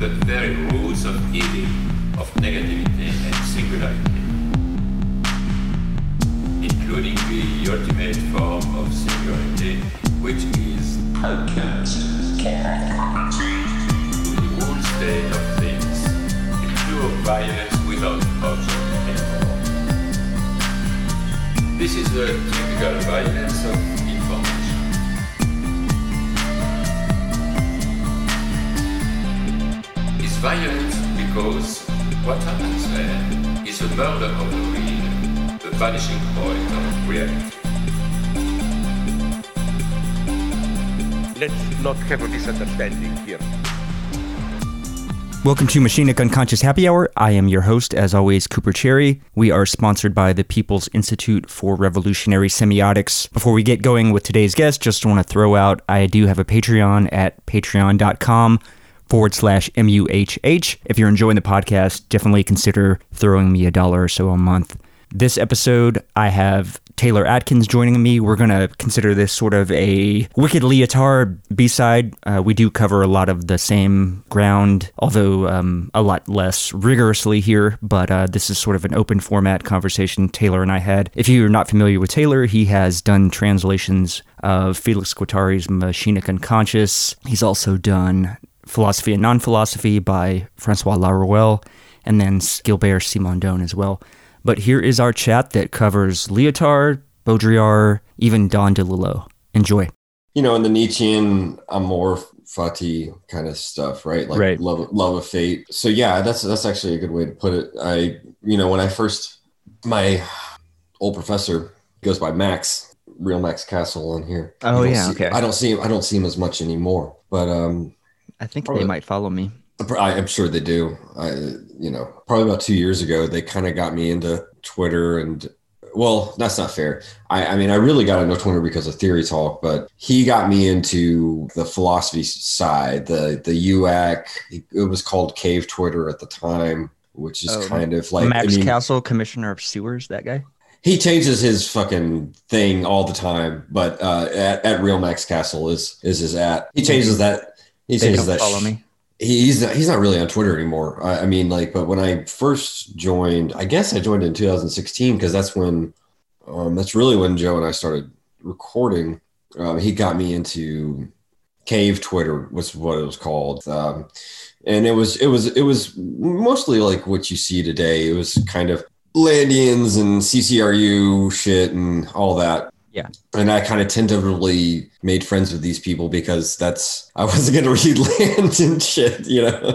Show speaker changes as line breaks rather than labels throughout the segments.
the very roots of evil, of negativity and singularity, including the ultimate form of singularity, which is outcast, the whole state of things, the pure violence without object anymore. This is the typical violence of violent because what happens there is a murder of the real, the vanishing point of reality.
Let's not have a misunderstanding here.
Welcome to Machinic Unconscious Happy Hour. I am your host, as always, Cooper Cherry. We are sponsored by the People's Institute for Revolutionary Semiotics. Before we get going with today's guest, just want to throw out I do have a Patreon at patreon.com forward slash MUHH. If you're enjoying the podcast, definitely consider throwing me a dollar or so a month. This episode, I have Taylor Adkins joining me. We're going to consider this sort of a Wicked Lyotard B side. Uh, we do cover a lot of the same ground, although um, a lot less rigorously here, but uh, this is sort of an open format conversation Taylor and I had. If you're not familiar with Taylor, he has done translations of Felix Guattari's Machinic Unconscious. He's also done Philosophy and Non-Philosophy by Francois Laruelle, and then Gilbert Simondon as well. But here is our chat that covers Lyotard, Baudrillard, even Don DeLillo. Enjoy.
You know, in the Nietzschean amor fati kind of stuff, right? Like
Right.
love, love of fate. So yeah, that's that's actually a good way to put it. I, you know, when I first, my old professor goes by Max, real Max Castle on here.
Oh, yeah,
see-
okay.
I don't see him. I don't see him as much anymore. But um,
I think
Probably.
they might follow me.
I'm sure they do. I, you know, probably about two years ago, they kind of got me into Twitter and, well, that's not fair. I, I mean, I really got into Twitter because of Theory Talk, but he got me into the philosophy side, the the UAC. It was called Cave Twitter at the time, which is
Oh,
kind of like
Max
I mean,
Castle, Commissioner of Sewers, that guy?
he changes his fucking thing all the time, but uh, at, at Real Max Castle is is his at. He changes that. He
They don't follow
sh-
me.
he's not, he's not really on Twitter anymore. I, I mean, like, but when I first joined, I guess I joined in 2016 because that's when, um, that's really when Joe and I started recording. Um, he got me into Cave Twitter was what it was called, um, and it was it was it was mostly like what you see today. It was kind of Landians and CCRU shit and all that.
Yeah.
And I kind of tentatively made friends with these people because that's I wasn't gonna read Land and shit, you know. I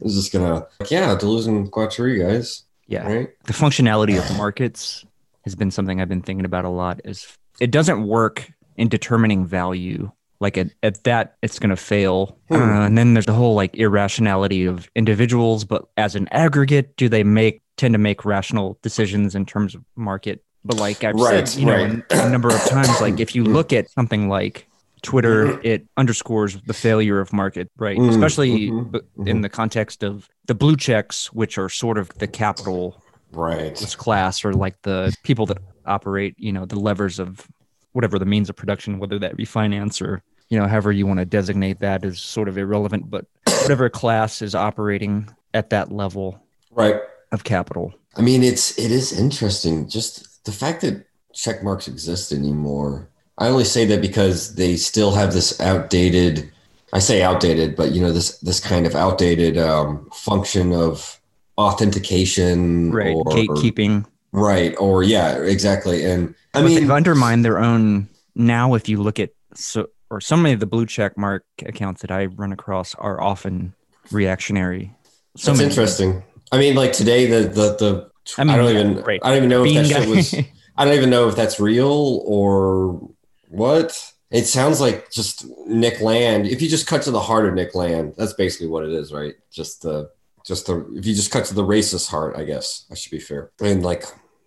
was just gonna like, yeah, Deleuze Guattari, guys.
Yeah.
Right?
the functionality of markets has been something I've been thinking about a lot. Is it doesn't work in determining value. Like at, at that, it's going to fail.
Hmm.
Uh, and then there's the whole like irrationality of individuals, but as an aggregate, do they make tend to make rational decisions in terms of market? But like I've
Right,
said, you know, a number of times, like if you look at something like Twitter, it underscores the failure of market, right?
Mm,
Especially
mhm,
b- in the context of the blue checks, which are sort of the capital
Right.
this class or like the people that operate, you know, the levers of whatever the means of production, whether that be finance or, you know, however you want to designate that is sort of irrelevant, but whatever class is operating at that level
Right.
of capital.
I mean, it's it is interesting. Just the fact that check marks exist anymore. I only say that because they still have this outdated. I say outdated, but you know this this kind of outdated um, function of authentication,
Right.
Or,
Gatekeeping.
right? Or yeah, exactly. And I
but
mean,
they've undermined their own now if you look at so or so many of the blue check mark accounts that I run across are often reactionary. So
that's interesting. I mean, like today, the the the.
I
I, don't even. I don't even know if that shit was. I don't even know if that's real or what. It sounds like just Nick Land. If you just cut to the heart of Nick Land, that's basically what it is, right? Just the, just the. If you just cut to the racist heart, I guess I should be fair, and like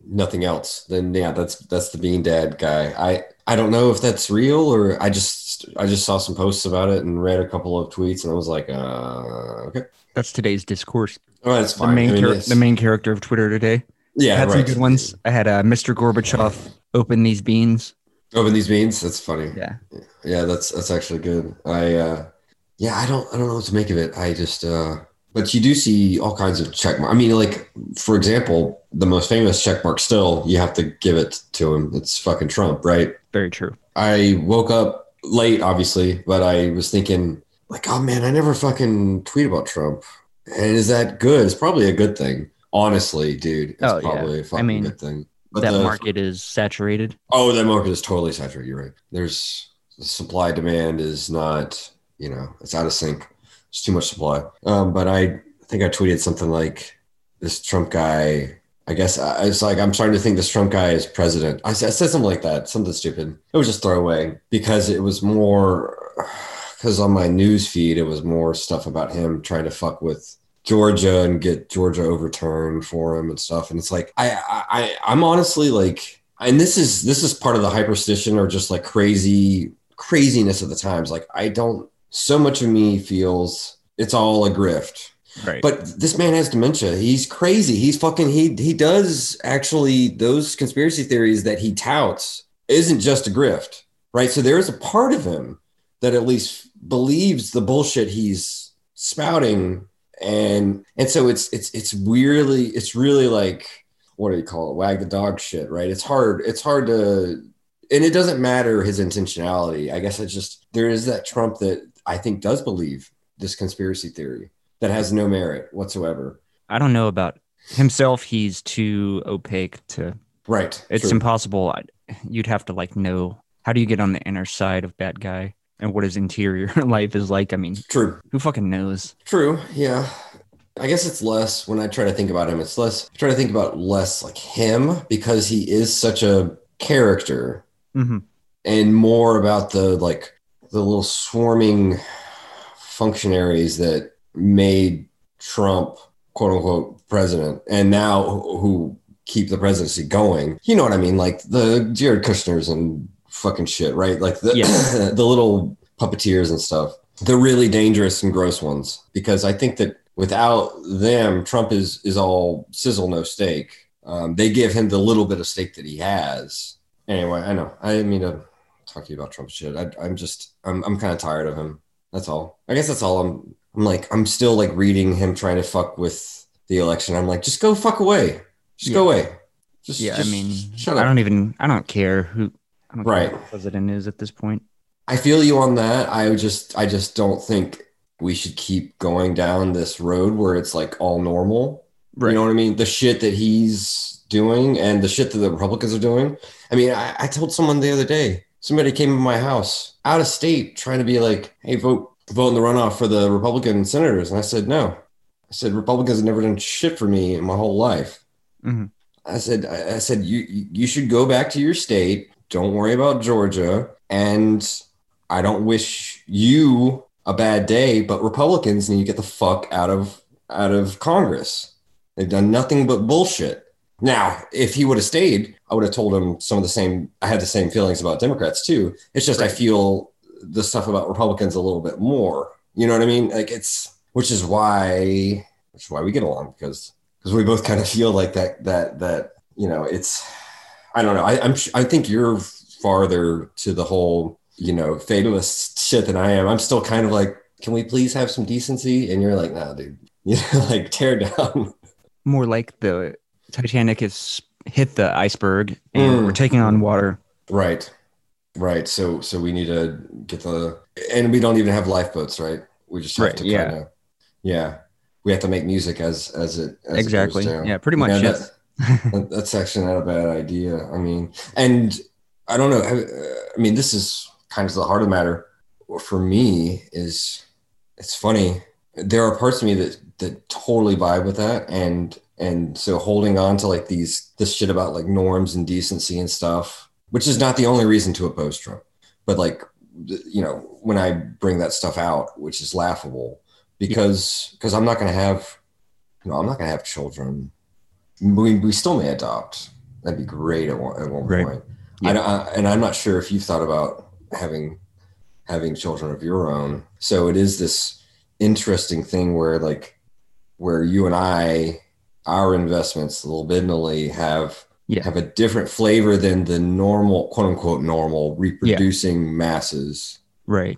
nothing else, then yeah, that's that's the Bean Dad guy. I I don't know if that's real or I just I just saw some posts about it and read a couple of tweets and I was like, uh, okay,
That's today's discourse.
all right, it's
The
fine.
main
I mean,
char- the main character of Twitter today.
yeah,
I had
right.
some good ones. I had uh, Mr. Gorbachev open these beans.
Open these beans. That's funny.
Yeah.
Yeah, that's that's actually good. I uh yeah, I don't I don't know what to make of it. I just uh but you do see all kinds of check mark. I mean, like for example, the most famous check mark still you have to give it to him. It's fucking Trump, right?
Very true.
I woke up late, obviously, but I was thinking like, oh man, I never fucking tweet about Trump. And is that good? It's probably a good thing. Honestly, dude, it's
Oh, yeah.
probably a
I
fucking
mean,
good thing. But
that
the-
market is saturated.
Oh, that market is totally saturated. You're right. There's the supply demand is not, you know, it's out of sync. It's too much supply. Um, but I think I tweeted something like this Trump guy. I guess I, it's like I'm starting to think this Trump guy is president. I, I said something like that, something stupid. It was just throwaway because it was more because on my news feed it was more stuff about him trying to fuck with Georgia and get Georgia overturned for him and stuff. And it's like I I I- I'm honestly like, and this is this is part of the hyperstition or just like crazy craziness of the times. Like I don't. So much of me feels it's all a grift.
Right.
But this man has dementia. He's crazy. He's fucking he he does actually those conspiracy theories that he touts isn't just a grift, right? So there is a part of him that at least believes the bullshit he's spouting and and so it's it's it's weirdly it's really like what do you call it wag the dog shit right it's hard it's hard to and it doesn't matter his intentionality i guess it's just there is that trump that i think does believe this conspiracy theory that has no merit whatsoever
I don't know about himself. He's too opaque to.
right
It's
true.
impossible. You'd have to like know how do you get on the inner side of that guy and what his interior life is like. I mean,
true
who fucking knows?
True. Yeah. I guess it's less when I try to think about him, it's less I try to think about less like him because he is such a character
Mm-hmm.
and more about the like the little swarming functionaries that made Trump quote unquote president and now who who keep the presidency going. You know what I mean? Like the Jared Kushner's and fucking shit, right? Like the
Yeah.
the little puppeteers and stuff. The really dangerous and gross ones. Because I think that without them, Trump is is all sizzle no steak. Um, they give him the little bit of steak that he has. Anyway, I know. I didn't mean to talk to you about Trump shit. I, I'm just I'm I'm kind of tired of him. That's all. I guess that's all. I'm I'm like I'm still like reading him trying to fuck with the election. I'm like, just go fuck away. Just go away. Just
Yeah,
just
I mean,
shut up.
I don't even. I don't care who. I don't
Right.
care who the president is at this point.
I feel you on that. I just I just don't think we should keep going down this road where it's like all normal. Right. You know what I mean? The shit that he's doing and the shit that the Republicans are doing. I mean, I, I told someone the other day, somebody came to my house out of state trying to be like, hey, vote vote in the runoff for the Republican senators. And I said, no. I said, Republicans have never done shit for me in my whole life.
Mhm.
I said, I I said, you you should go back to your state. Don't worry about Georgia. And I don't wish you a bad day, but Republicans need to get the fuck out of out of Congress. They've done nothing but bullshit. Now, if he would have stayed, I would have told him some of the same. I had the same feelings about Democrats too. It's just I feel the stuff about Republicans a little bit more. You know what I mean? Like it's which is why which is why we get along because because we both kind of feel like that that that you know it's I don't know. I, I'm I think you're farther to the whole you know fatalist shit than I am. I'm still kind of like, can we please have some decency? And you're like, nah, dude. You know, like tear down.
More like the Titanic has hit the iceberg and
Mm.
we're taking on water.
Right. Right. So so we need to get the and we don't even have lifeboats, right? We just have
Right,
to
yeah.
kind of yeah. We have to make music as as it as it
exactly.
down.
yeah, pretty much.
Yeah,
yes.
That- that- that's actually not a bad idea. I mean, and I don't know. I, I mean, this is kind of the heart of the matter for me. Is it's funny. There are parts of me that that totally vibe with that, and and so holding on to like these this shit about like norms and decency and stuff, which is not the only reason to oppose Trump, but like you know when I bring that stuff out, which is laughable because because I'm not going to have you know I'm not going to have children we, we still may adopt. That'd be great at one, at one point.
Yeah.
I, I, and I'm not sure if you've thought about having having children of your own. So it is this interesting thing where like where you and I, our investments, libidinally have
Yeah.
have a different flavor than the normal quote unquote normal reproducing masses.
Right.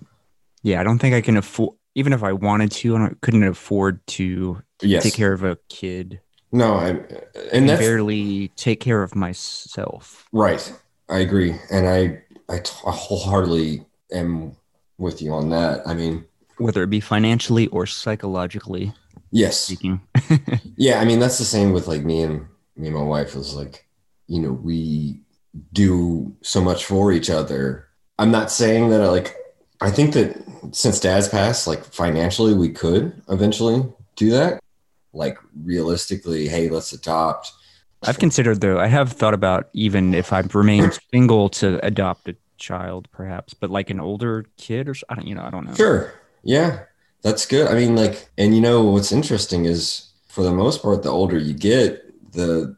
Yeah, I don't think I can afford. even if I wanted to, I couldn't afford to
Yes.
take care of a kid.
No, I
And
that's
barely take care of myself.
right. I agree, and I I t- I wholeheartedly am with you on that. I mean,
whether it be financially or psychologically
yes,
speaking.
yeah. I mean, that's the same with like me and me and my wife. Is like, you know, we do so much for each other. I'm not saying that I like I think that since dad's passed, like financially, we could eventually do that. Like realistically, hey, let's adopt.
I've considered though, I have thought about even if I remain single to adopt a child, perhaps, but like an older kid or I don't, you know, I don't know.
Sure. Yeah, that's good. I mean, like, and you know what's interesting is for the most part, the older you get, the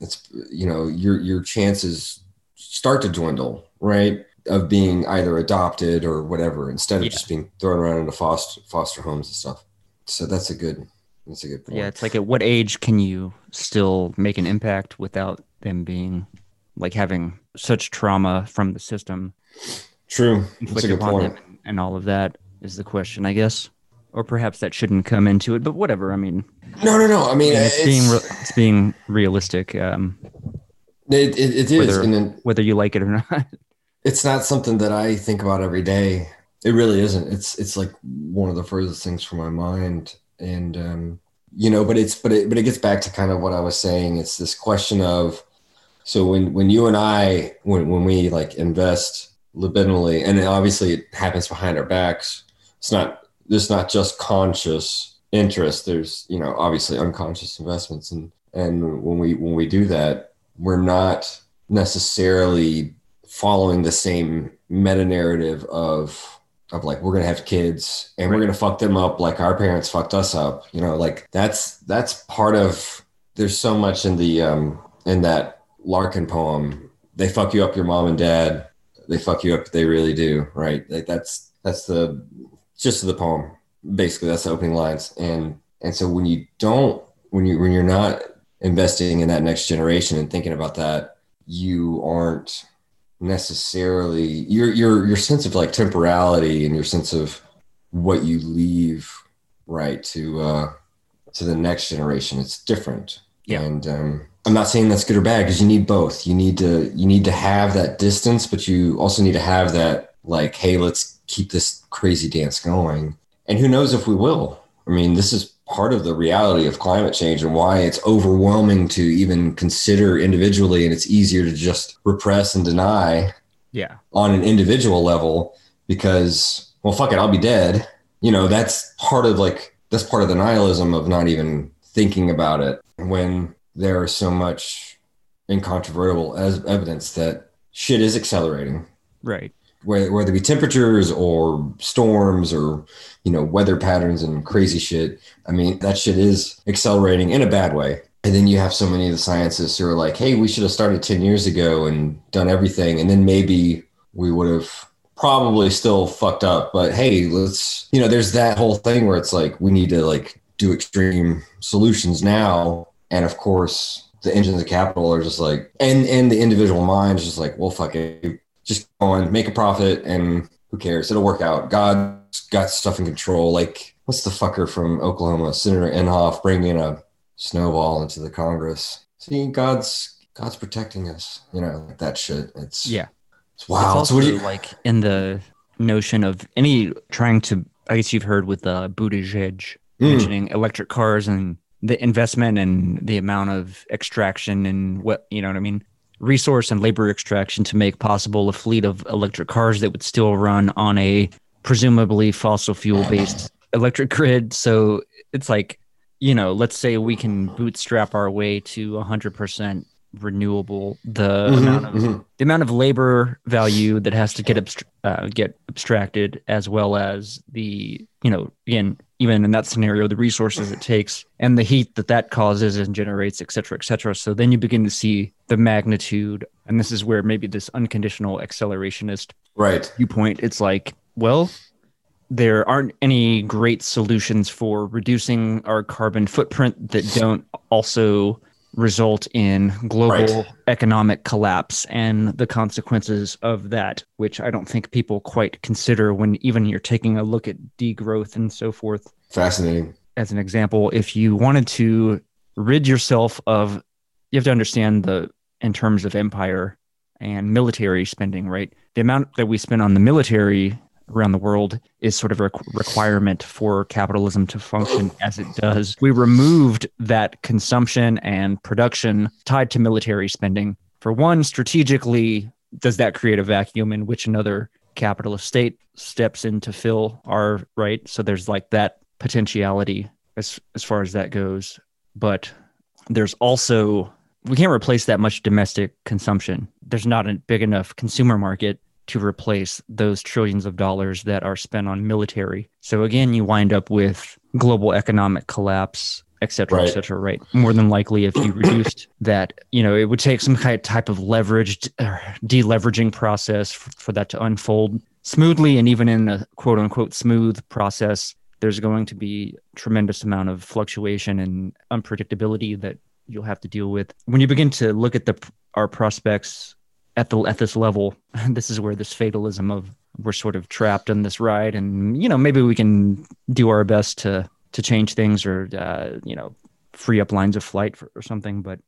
it's you know your your chances start to dwindle, right? Of being either adopted or whatever, instead of
Yeah.
just being thrown around into foster foster homes and stuff. So that's a good that's a good point.
Yeah, it's like at what age can you still make an impact without them being like having such trauma from the system
true. That's a good point.
and all of that is the question, I guess. Or perhaps that shouldn't come into it, but whatever. I mean,
No, no, no. I mean,
it's,
it's,
being re- it's being realistic, um,
it, it, it is,
whether-
and then
whether you like it or not.
it's not something that I think about every day. It really isn't. It's it's like one of the furthest things from my mind, and um, you know, but it's but it but it gets back to kind of what I was saying. It's this question of so when when you and I when when we like invest libidinally, and obviously it happens behind our backs. It's not there's not just conscious interest. There's you know obviously unconscious investments, and and when we when we do that, we're not necessarily following the same meta narrative of of like we're gonna have kids and we're gonna fuck them up like our parents fucked us up you know like that's that's part of there's so much in the um in that larkin poem. They fuck you up your mom and dad. They fuck you up they really do right? Like that's that's the gist of the poem. Basically that's the opening lines. And and so when you don't when you when you're not investing in that next generation and thinking about that you aren't necessarily your your your sense of like temporality and your sense of what you leave right to uh to the next generation it's different.
Yeah.
and um i'm not saying that's good or bad because you need both. You need to you need to have that distance but you also need to have that like hey let's keep this crazy dance going. And who knows if we will? I mean this is part of the reality of climate change and why it's overwhelming to even consider individually and it's easier to just repress and deny
yeah.
on an individual level because well fuck it i'll be dead you know that's part of like that's part of the nihilism of not even thinking about it when there is so much incontrovertible as evidence that shit is accelerating
Right.
Whether, it be temperatures or storms or you know weather patterns and crazy shit i mean that shit is accelerating in a bad way. And then you have so many of the scientists who are like hey we should have started 10 years ago and done everything and then maybe we would have probably still fucked up. But hey let's you know there's that whole thing where it's like we need to like do extreme solutions now. And of course the engines of capital are just like and and the individual mind is just like well fuck it just go on make a profit and who cares it'll work out god's got stuff in control like what's the fucker from oklahoma senator inhofe bringing a snowball into the congress see god's god's protecting us you know like that shit it's
Yeah.
it's wild.
It's
so what
also
do you
like in the notion of any trying to, I guess you've heard with uh, Buttigieg
Mm.
mentioning electric cars and the investment and the amount of extraction and what, you know what I mean? Resource and labor extraction to make possible a fleet of electric cars that would still run on a presumably fossil fuel based electric grid. So it's like, you know, let's say we can bootstrap our way to 100% renewable. The
Mhm,
amount of
mhm.
the amount of labor value that has to get abstr- uh, get abstracted, as well as the you know again even in that scenario the resources it takes and the heat that that causes and generates, et cetera, et cetera. So then you begin to see the magnitude, and this is where maybe this unconditional accelerationist
right
viewpoint. It's like, well, there aren't any great solutions for reducing our carbon footprint that don't also result in global
Right.
economic collapse and the consequences of that, which I don't think people quite consider when even you're taking a look at degrowth and so forth.
Fascinating.
As an example, if you wanted to rid yourself of, you have to understand the, in terms of empire and military spending, right? The amount that we spend on the military around the world is sort of a requirement for capitalism to function as it does. We removed that consumption and production tied to military spending. For one, strategically, does that create a vacuum in which another capitalist state steps in to fill our right? So there's like that potentiality as as far as that goes. But there's also we can't replace that much domestic consumption. There's not a big enough consumer market to replace those trillions of dollars that are spent on military. So again, you wind up with global economic collapse, et cetera, et cetera, right? More than likely, if you reduced that, you know, it would take some kind of type of leveraged uh, deleveraging process for, for that to unfold smoothly. And even in a quote unquote smooth process, there's going to be tremendous amount of fluctuation and unpredictability that you'll have to deal with when you begin to look at the our prospects at the at this level this is where this fatalism of we're sort of trapped on this ride and you know maybe we can do our best to to change things or uh, you know free up lines of flight for, or something but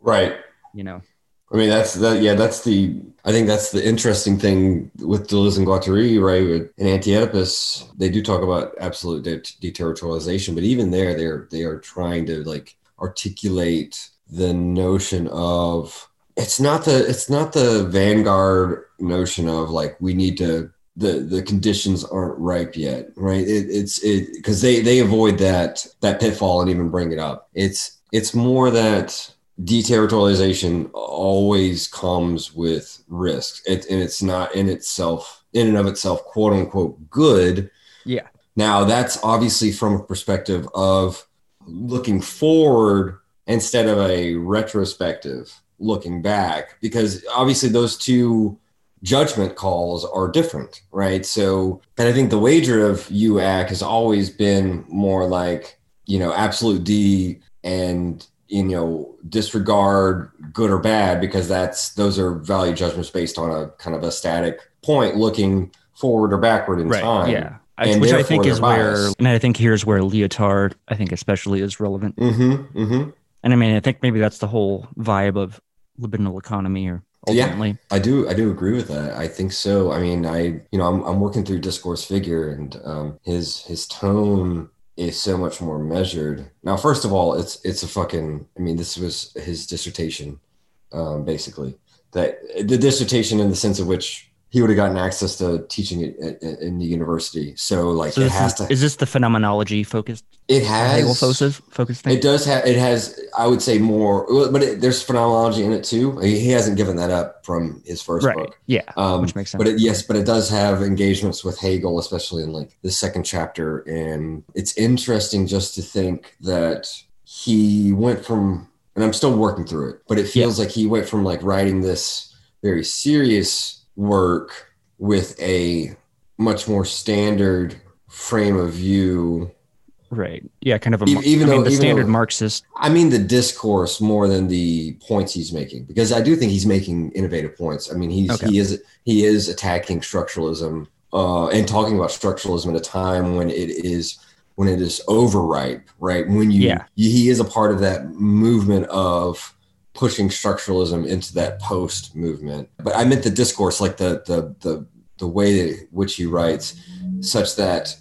Right.
you know
I mean, that's that. Yeah, that's the. I think that's the interesting thing with Deleuze and Guattari, right? In Anti-Oedipus, they do talk about absolute de- deterritorialization, but even there, they're they are trying to like articulate the notion of it's not the it's not the vanguard notion of like we need to the the conditions aren't ripe yet, right? It, it's it because they they avoid that that pitfall and even bring it up. It's it's more that deterritorialization always comes with risks it, and it's not in itself in and of itself quote unquote good
Yeah.
now that's obviously from a perspective of looking forward instead of a retrospective looking back because obviously those two judgment calls are different right? So and i think the wager of uac has always been more like you know absolute d and you know disregard good or bad because that's those are value judgments based on a kind of a static point looking forward or backward in time.
Yeah. I- which i think is where and i think here's where lyotard i think especially is relevant.
Mm-hmm mm-hmm.
And i mean i think maybe that's the whole vibe of libidinal economy or
Yeah.
ultimately
I do I do agree with that. I think so. I mean, I you know I'm, I'm working through discourse figure, and um, his his tone is so much more measured. Now, first of all, it's it's a fucking. I mean, this was his dissertation, um, basically. That the dissertation in the sense of which he would have gotten access to teaching it at, at- in the university. So like
so
it has
is,
to.
is this the phenomenology focused
It
Hegel
has
focus focus thing
It does have. It has. I would say more, but it, there's phenomenology in it too. He, hasn't given that up from his first
right
book.
yeah
Um,
which makes sense
but it, yes, but it does have engagements with Hegel, especially in like the second chapter. And it's interesting just to think that he went from, and I'm still working through it, but it feels like he went from like writing this very serious work with a much more standard frame of view.
Right. Yeah, kind of a
even
I mean
though-
the
even
standard
though-
Marxist.
I mean, the discourse more than the points he's making, because I do think he's making innovative points. I mean, he's
Okay.
he is he is attacking structuralism uh, and talking about structuralism at a time when it is when it is overripe, right? When you,
Yeah.
you he is a part of that movement of pushing structuralism into that post movement. But I meant the discourse, like the the the the way that which he writes, such that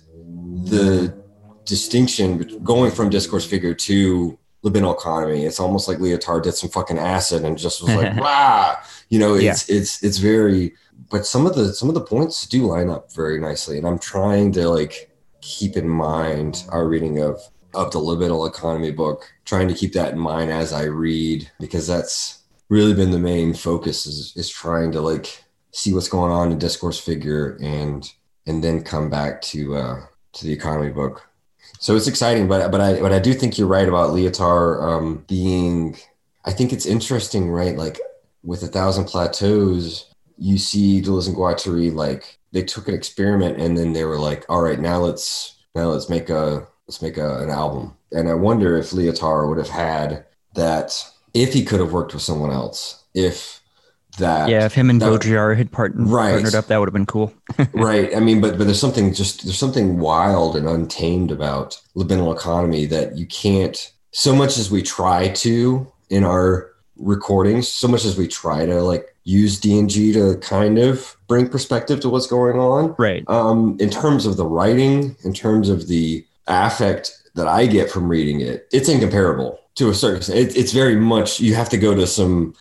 the distinction going from discourse figure to libidinal economy. It's almost like Lyotard did some fucking acid and just was like, wow, you know, it's it's it's very. But some of the some of the points do line up very nicely, and I'm trying to like keep in mind our reading of of the libidinal economy book, trying to keep that in mind as I read because that's really been the main focus is is trying to like see what's going on in discourse figure and and then come back to uh to the economy book so it's exciting, but but I but I do think you're right about Lyotard um, being. I think it's interesting, right? Like with a thousand plateaus, you see Deleuze and Guattari like they took an experiment and then they were like, all right, now let's now let's make a let's make a, an album. And I wonder if Lyotard would have had that if he could have worked with someone else, if that
Yeah, if him and
that-
Baudrillard had part-
Right.
partnered up, that would have been cool.
right. I mean, but but there's something just there's something wild and untamed about libidinal economy that you can't. So much as we try to in our recordings, so much as we try to like use DNG to kind of bring perspective to what's going on.
Right.
Um, in terms of the writing, in terms of the affect that I get from reading it, it's incomparable to a certain extent. It, it's very much you have to go to some.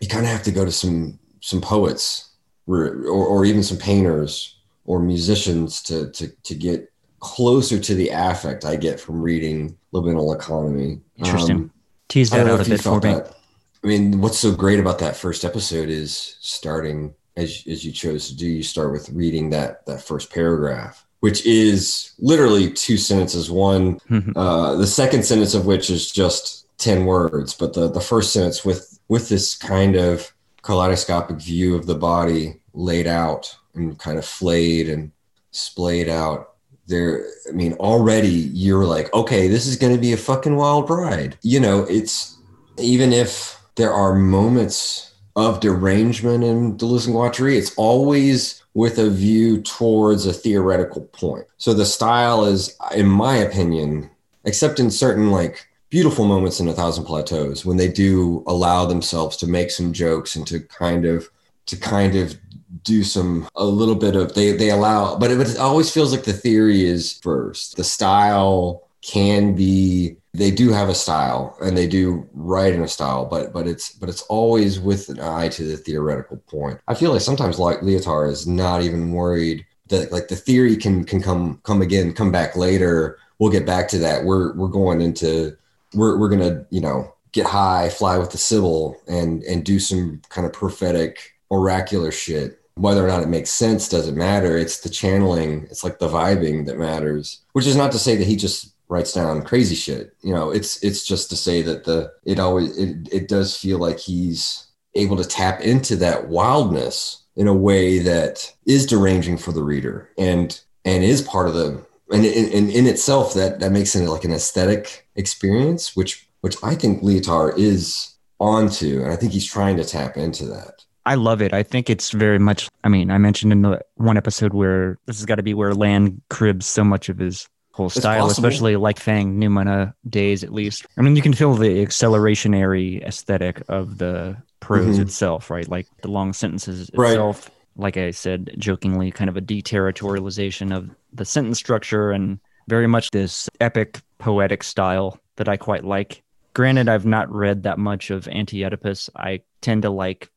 You kind of have to go to some some poets or, or, even some painters or musicians to, to to get closer to the affect I get from reading Libidinal Economy.
Interesting.
Um,
Tease that out a bit for me.
that. I mean, what's so great about that first episode is starting as as you chose to do. You start with reading that that first paragraph, which is literally two sentences. One,
Mhm.
uh, the second sentence of which is just ten words, but the the first sentence with with this kind of kaleidoscopic view of the body laid out and kind of flayed and splayed out there i mean already you're like okay this is going to be a fucking wild ride you know it's even if there are moments of derangement in Deleuze and Guattari, it's always with a view towards a theoretical point. So the style is, in my opinion, except in certain like beautiful moments in A Thousand Plateaus, when they do allow themselves to make some jokes and to kind of to kind of do some a little bit of they they allow but it, but it always feels like the theory is first the style can be they do have a style and they do write in a style but but it's but it's always with an eye to the theoretical point. I feel like sometimes like lyotard is not even worried that like the theory can can come come again come back later. We'll get back to that. We're we're going into we're, we're gonna you know get high fly with the sybil and and do some kind of prophetic oracular shit. Whether or not it makes sense doesn't matter. It's the channeling. It's like the vibing that matters which is not to say that he just writes down crazy shit you know it's it's just to say that the it always it, it does feel like he's able to tap into that wildness in a way that is deranging for the reader and and is part of the and in, in, itself that that makes it like an aesthetic experience which which i think lyotard is onto and i think he's trying to tap into that
I love it. I think it's very much. I mean, I mentioned in the one episode where this has got to be where Land cribs so much of his whole style, especially like Fanged Noumena days, at least. I mean, you can feel the accelerationary aesthetic of the prose
Mhm.
itself, right? Like the long sentences
Right.
itself. Like I said, jokingly, kind of a deterritorialization of the sentence structure and very much this epic poetic style that I quite like. Granted, I've not read that much of Anti Oedipus. I tend to like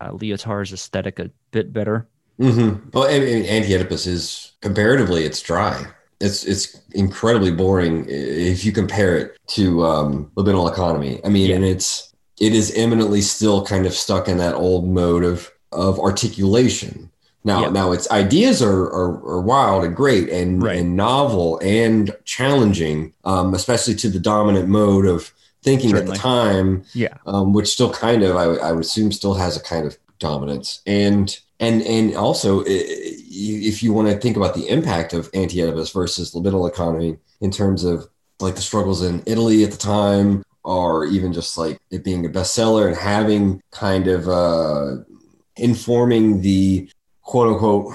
uh, Lyotard's aesthetic a bit better.
Mm-hmm. Well, I mean, Anti-Oedipus is comparatively, it's dry. It's it's incredibly boring if you compare it to um, Libidinal Economy. I mean,
Yeah.
and it's it is eminently still kind of stuck in that old mode of of articulation. Now,
Yeah.
now its ideas are, are are wild and great and
Right.
and novel and challenging, um, especially to the dominant mode of thinking at the time
Yeah.
um, which still kind of I, I would assume still has a kind of dominance and and and also if you want to think about the impact of anti-oedipus versus libidinal economy in terms of like the struggles in italy at the time or even just like it being a bestseller and having kind of uh informing the quote unquote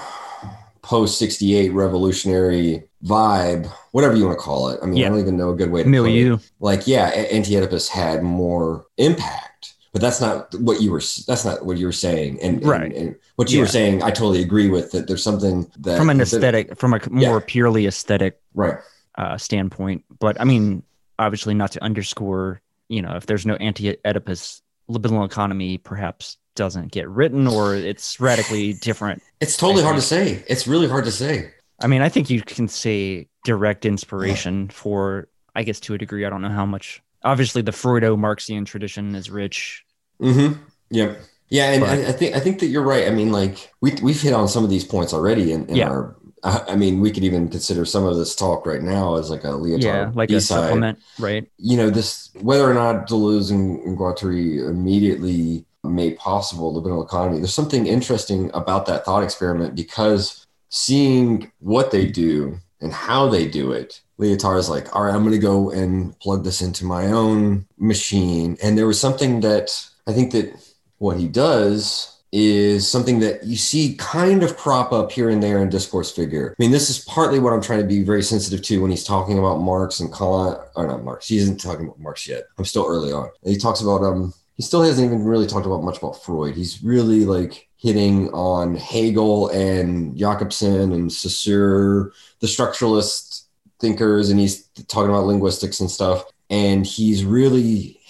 post 68 revolutionary vibe whatever you want to call it i mean
Yeah.
i don't even know a good way to put it
Milieu.
like yeah A- anti-oedipus had more impact but that's not what you were that's not what you were saying and, and-
Right.
and what you were saying i totally agree with that there's something that
From an
that-
aesthetic, from a more
Yeah.
purely aesthetic
right
uh, standpoint. But I mean, obviously, not to underscore, you know, if there's no anti Oedipus, libidinal economy perhaps doesn't get written or it's radically different.
it's totally hard to say it's really hard to say
I mean, I think you can say direct inspiration for, I guess, to a degree. I don't know how much. Obviously, the Freudo Marxian tradition is rich.
Mm-hmm yeah yeah and I, I think i think that you're right i mean like we, we've hit on some of these points already in, in
Yeah.
our I mean, we could even consider some of this talk right now as like a Lyotard
yeah, like a
B-side.
supplement, right?
you know, this whether or not Deleuze and, and Guattari immediately made possible libidinal economy, there's something interesting about that thought experiment because seeing what they do and how they do it. Lyotard is like, all right, I'm going to go and plug this into my own machine. And there was something that I think that what he does is something that you see kind of crop up here and there in discourse figure. I mean, this is partly what I'm trying to be very sensitive to when he's talking about Marx and Kant, or not Marx. He isn't talking about Marx yet. I'm still early on. He talks about um. He still hasn't even really talked about much about Freud. He's really like hitting on Hegel and Jakobson and Saussure, the structuralist thinkers, and he's talking about linguistics and stuff. And he's really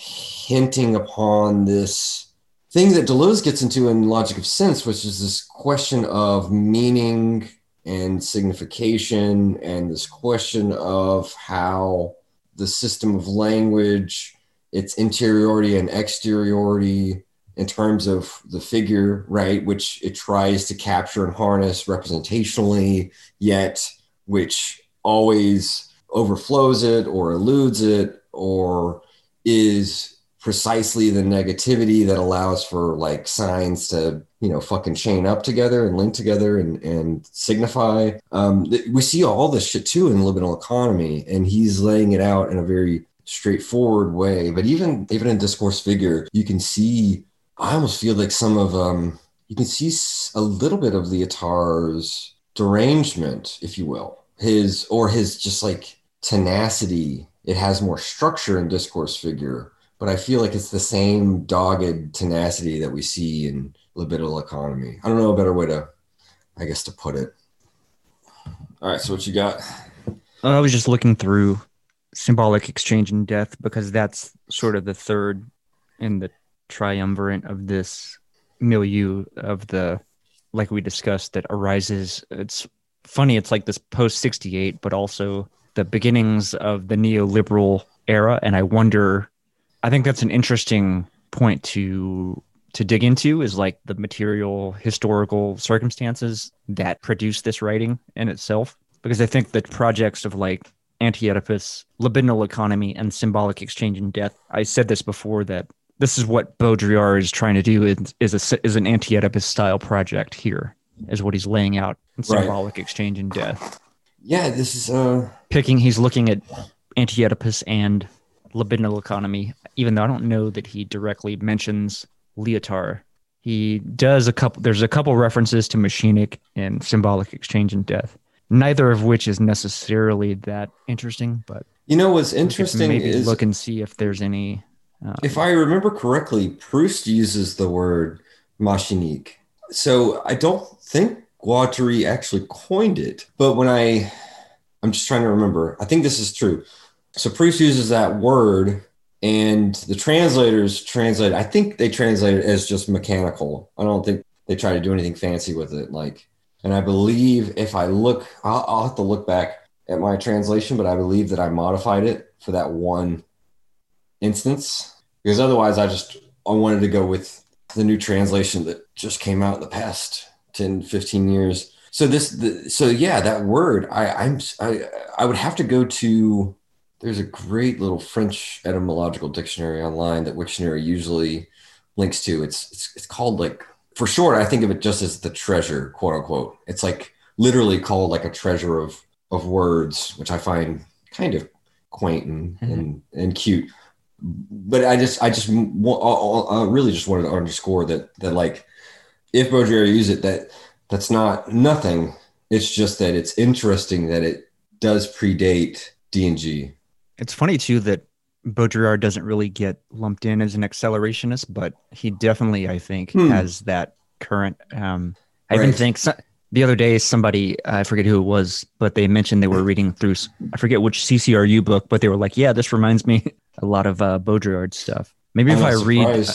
hinting upon this thing that Deleuze gets into in Logic of Sense, which is this question of meaning and signification, and this question of how the system of language, its interiority and exteriority, in terms of the figure, right, which it tries to capture and harness representationally, yet which always overflows it or eludes it or is precisely the negativity that allows for like signs to you know fucking chain up together and link together and and signify. Um, we see all this shit too in the libidinal economy and he's laying it out in a very straightforward way. But even even in discourse figure you can see i almost feel like some of um you can see a little bit of lyotard's derangement if you will. His or his just like tenacity. It has more structure in discourse figure but I feel like it's the same dogged tenacity that we see in libidinal economy. I don't know a better way to, I guess, to put it. All right, so what you got?
Uh, I was just looking through symbolic exchange and death because that's sort of the third in the triumvirate of this milieu of the, like we discussed, that arises. It's funny. It's like this post 68, but also the beginnings of the neoliberal era. And I wonder I think that's an interesting point to to dig into is like the material historical circumstances that produce this writing in itself because I think the projects of like anti-Oedipus, libidinal economy, and symbolic exchange and death. I said this before that this is what Baudrillard is trying to do is, is a is an anti-Oedipus style project here is what he's laying out in symbolic right. exchange and death.
Yeah, this is uh
picking. He's looking at anti-Oedipus and libidinal economy, even though I don't know that he directly mentions Lyotard. He does a couple, there's a couple references to machinic and symbolic exchange and death, neither of which is necessarily that interesting, but.
You know, what's interesting
maybe
is.
Look and see if there's any.
Um, if I remember correctly, Proust uses the word machinique. So I don't think Guattari actually coined it, but when I, I'm just trying to remember, I think this is true so Proust uses that word and the translators translate i think they translate it as just mechanical. I don't think they try to do anything fancy with it like and i believe if i look I'll, I'll, have to look back at my translation but i believe that i modified it for that one instance because otherwise i just i wanted to go with the new translation that just came out in the past 10 15 years. So this the, so yeah that word i i'm i i would have to go to there's a great little French etymological dictionary online that Wiktionary usually links to. It's, it's it's called like for short, I think of it just as the treasure, quote unquote. It's like literally called like a treasure of of words, which I find kind of quaint and mm-hmm. and, and cute. But I just I just I really just wanted to underscore that that like if Baudrillard use it, that that's not nothing. It's just that it's interesting that it does predate D and G
it's funny too that Baudrillard doesn't really get lumped in as an accelerationist, but he definitely, I think, hmm. has that current. Um, I right. even think so, the other day somebody I forget who it was, but they mentioned they were reading through I forget which CCRU book, but they were like, "Yeah, this reminds me a lot of uh, Baudrillard stuff." Maybe I'm if I read,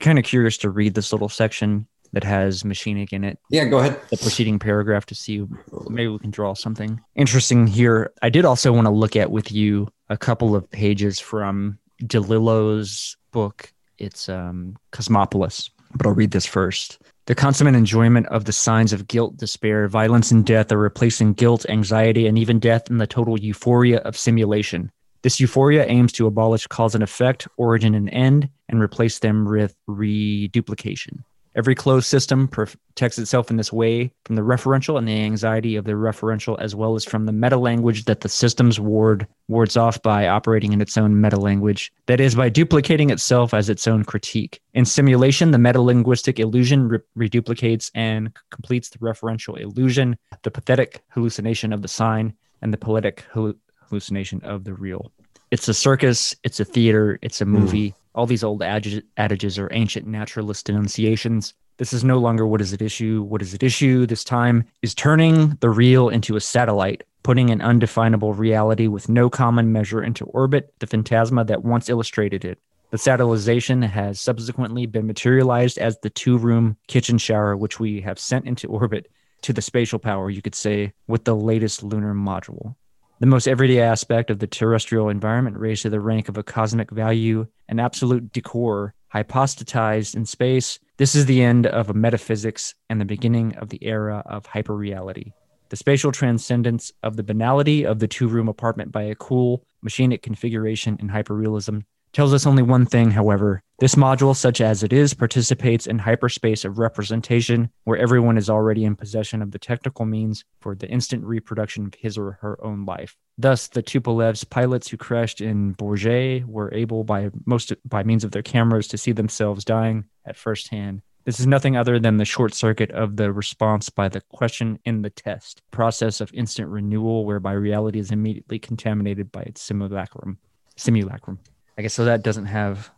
kind of curious to read this little section that has machinic in it.
Yeah, go ahead.
The preceding paragraph to see maybe we can draw something interesting here. I did also want to look at with you a couple of pages from DeLillo's book. It's um, Cosmopolis, but I'll read this first. The consummate enjoyment of the signs of guilt, despair, violence, and death are replacing guilt, anxiety, and even death in the total euphoria of simulation. This euphoria aims to abolish cause and effect, origin and end, and replace them with reduplication. Every closed system protects itself in this way from the referential and the anxiety of the referential, as well as from the meta language that the system's ward wards off by operating in its own meta language. That is, by duplicating itself as its own critique. In simulation, the meta linguistic illusion re- reduplicates and completes the referential illusion, the pathetic hallucination of the sign, and the poetic hallucination of the real. It's a circus, it's a theater, it's a movie. Mm all these old adages are ancient naturalist denunciations. This is no longer what is at issue. What is at issue this time is turning the real into a satellite, putting an undefinable reality with no common measure into orbit, the phantasma that once illustrated it. The satellization has subsequently been materialized as the two room kitchen shower, which we have sent into orbit to the spatial power, you could say, with the latest lunar module the most everyday aspect of the terrestrial environment raised to the rank of a cosmic value, an absolute decor, hypostatized in space. This is the end of a metaphysics and the beginning of the era of hyperreality. The spatial transcendence of the banality of the two room apartment by a cool, machinic configuration in hyperrealism tells us only one thing, however. This module, such as it is, participates in hyperspace of representation, where everyone is already in possession of the technical means for the instant reproduction of his or her own life. Thus, the Tupolev's pilots who crashed in Bourget were able, by most by means of their cameras, to see themselves dying at first hand. This is nothing other than the short circuit of the response by the question in the test, process of instant renewal whereby reality is immediately contaminated by its simulacrum. Simulacrum. I guess so that doesn't have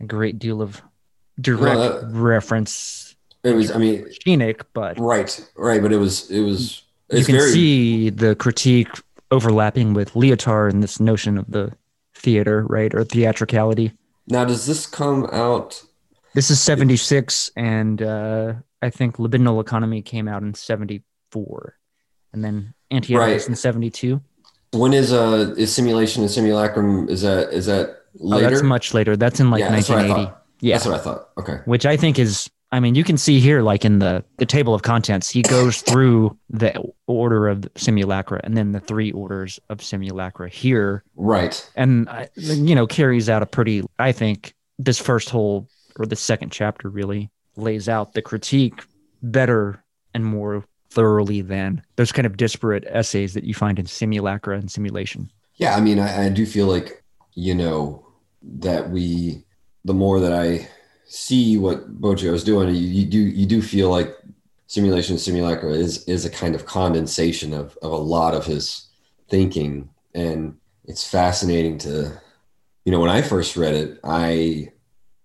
a great deal of direct well, uh, reference.
It was, I mean,
scenic, but
right, right, but it was, it was.
You can very... see the critique overlapping with Lyotard and this notion of the theater, right, or theatricality.
Now, does this come out?
This is seventy six, and uh, I think libidinal economy came out in seventy four, and then anti right. in seventy two.
When is uh is simulation and simulacrum? Is that is that later?
Oh, that's much later. That's in like yeah, 1980.
yeah, that's what I thought. Okay,
which I think is. I mean, you can see here, like in the the table of contents, he goes through the order of simulacra and then the three orders of simulacra here.
Right.
And uh, you know carries out a pretty. I think this first whole or the second chapter really lays out the critique better and more thoroughly than those kind of disparate essays that you find in simulacra and simulation.
Yeah, I mean, I, I do feel like you know, that we, the more that I see what Baudrillard is doing, you, you, do you do feel like simulation simulacra is is a kind of condensation of of a lot of his thinking, and it's fascinating to, you know, when I first read it, I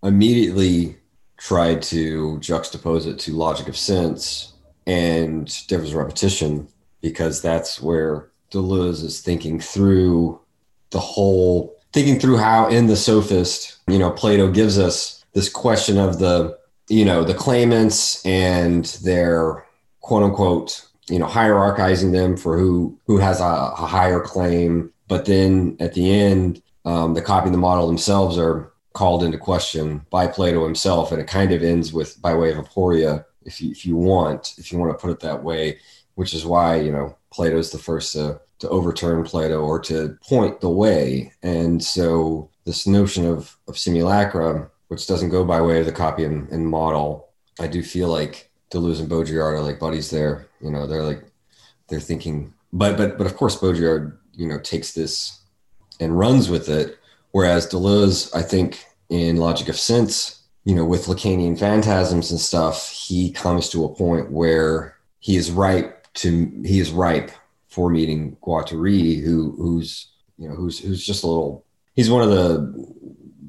immediately tried to juxtapose it to logic of sense and difference of repetition because that's where Deleuze is thinking through the whole thinking through how in the sophist, you know, Plato gives us this question of the, you know, the claimants and their quote unquote, you know, hierarchizing them for who who has a, a higher claim. But then at the end, um, the copy and the model themselves are called into question by Plato himself, and it kind of ends with by way of aporia, if you if you want, if you want to put it that way, which is why you know Plato's the first to to overturn Plato or to point the way. And so this notion of, of simulacra, which doesn't go by way of the copy and, and model, I do feel like Deleuze and Baudrillard are like buddies there. You know, they're like they're thinking, but but but of course Baudrillard, you know, takes this and runs with it. Whereas Deleuze, I think, in Logic of Sense, you know, with Lacanian phantasms and stuff, he comes to a point where he is ripe to he is ripe for meeting Guattari, who who's you know who's who's just a little. He's one of the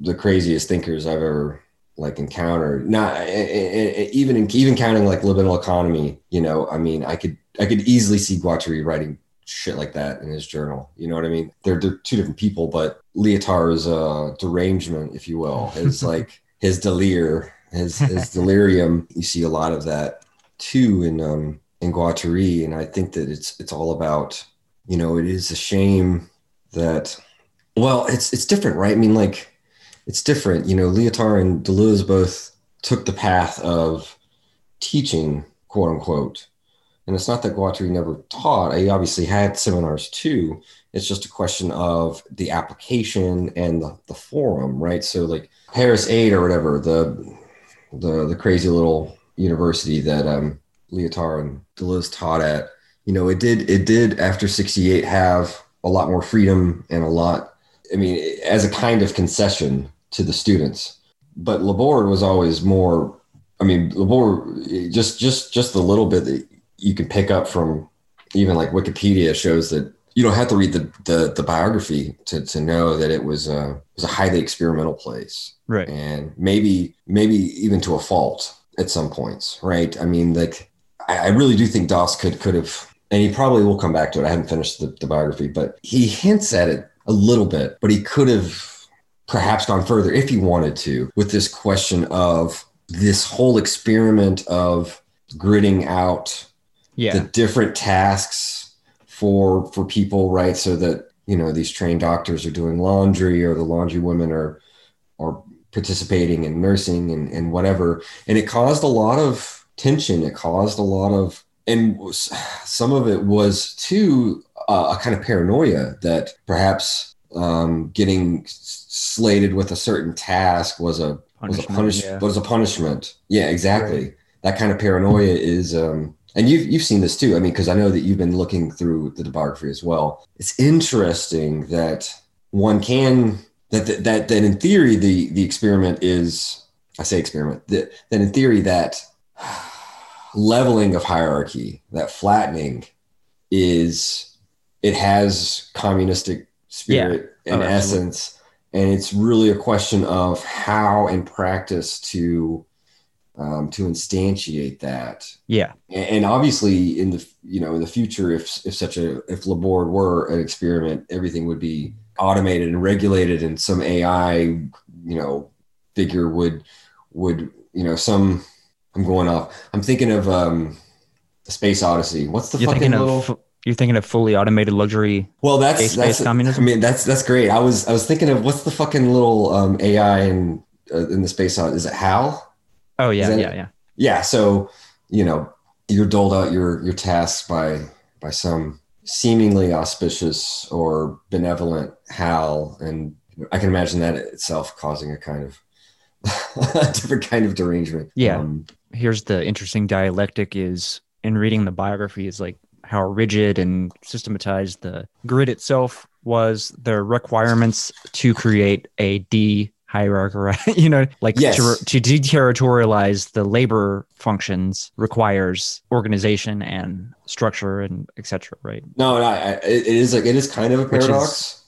the craziest thinkers I've ever like encountered. Not eh, eh, eh, even in, even counting like libidinal economy. You know, I mean, I could I could easily see Guattari writing shit like that in his journal. You know what I mean? They're, they're two different people, but Lyotard's uh, derangement, if you will, is like his delir, his his delirium. You see a lot of that too in um in Guattari, and I think that it's it's all about you know it is a shame that well it's it's different right? I mean like it's different. You know Lyotard and Deleuze both took the path of teaching quote unquote. And it's not that Guattari never taught. He obviously had seminars too. It's just a question of the application and the, the forum right? So like Paris 8 or whatever the the the crazy little university that um, Lyotard and Deleuze taught at, you know, it did it did after '68 have a lot more freedom and a lot. I mean, as a kind of concession to the students, but La Borde was always more. I mean, La Borde just just just the little bit that you can pick up from even like Wikipedia shows that you don't have to read the the, the biography to, to know that it was a was a highly experimental place,
Right.
and maybe maybe even to a fault at some points, right? I mean, like I, I really do think Dosse could could have, and he probably will come back to it. I haven't finished the, the biography, but he hints at it a little bit, but he could have perhaps gone further if he wanted to with this question of this whole experiment of gridding out
Yeah.
the different tasks for for people right so that you know these trained doctors are doing laundry or the laundry women are are participating in nursing and, and whatever and it caused a lot of tension. It caused a lot of and some of it was too uh, a kind of paranoia that perhaps um, getting slated with a certain task was a was a
Punishment,
punish
yeah.
was a punishment. Yeah exactly. That kind of paranoia is um and you've you've seen this too. I mean because i know that you've been looking through the biography as well. It's interesting that one can that that that, that in theory the the experiment is i say experiment that, that in theory that leveling of hierarchy that flattening is it has communistic spirit
Oh,
in
absolutely.
essence and it's really a question of how in practice to um, to instantiate that
Yeah.
and, and obviously in the you know in the future if if such a if laborde were an experiment everything would be automated and regulated and some ai you know figure would would you know some i'm going off i'm thinking of um space odyssey what's the
You're
fucking
thinking
little
of you're thinking of fully automated luxury.
well, that's
Space-based
that's
communism?
I mean, that's that's great. I was I was thinking of what's the fucking little um, AI in uh, in the space out? Is it HAL?
Oh yeah,
that-
yeah, yeah.
Yeah. So you know, you're doled out your your tasks by by some seemingly auspicious or benevolent HAL, and I can imagine that itself causing a kind of a different kind of derangement.
Yeah.
Um,
Here's the interesting dialectic is in reading the biography is like how rigid and systematized the grid itself was, the requirements to create a de hierarchy, you know, like
Yes.
to, to deterritorialize the labor functions requires organization and structure and etc. Right.
no, I, it is like it is kind of a paradox,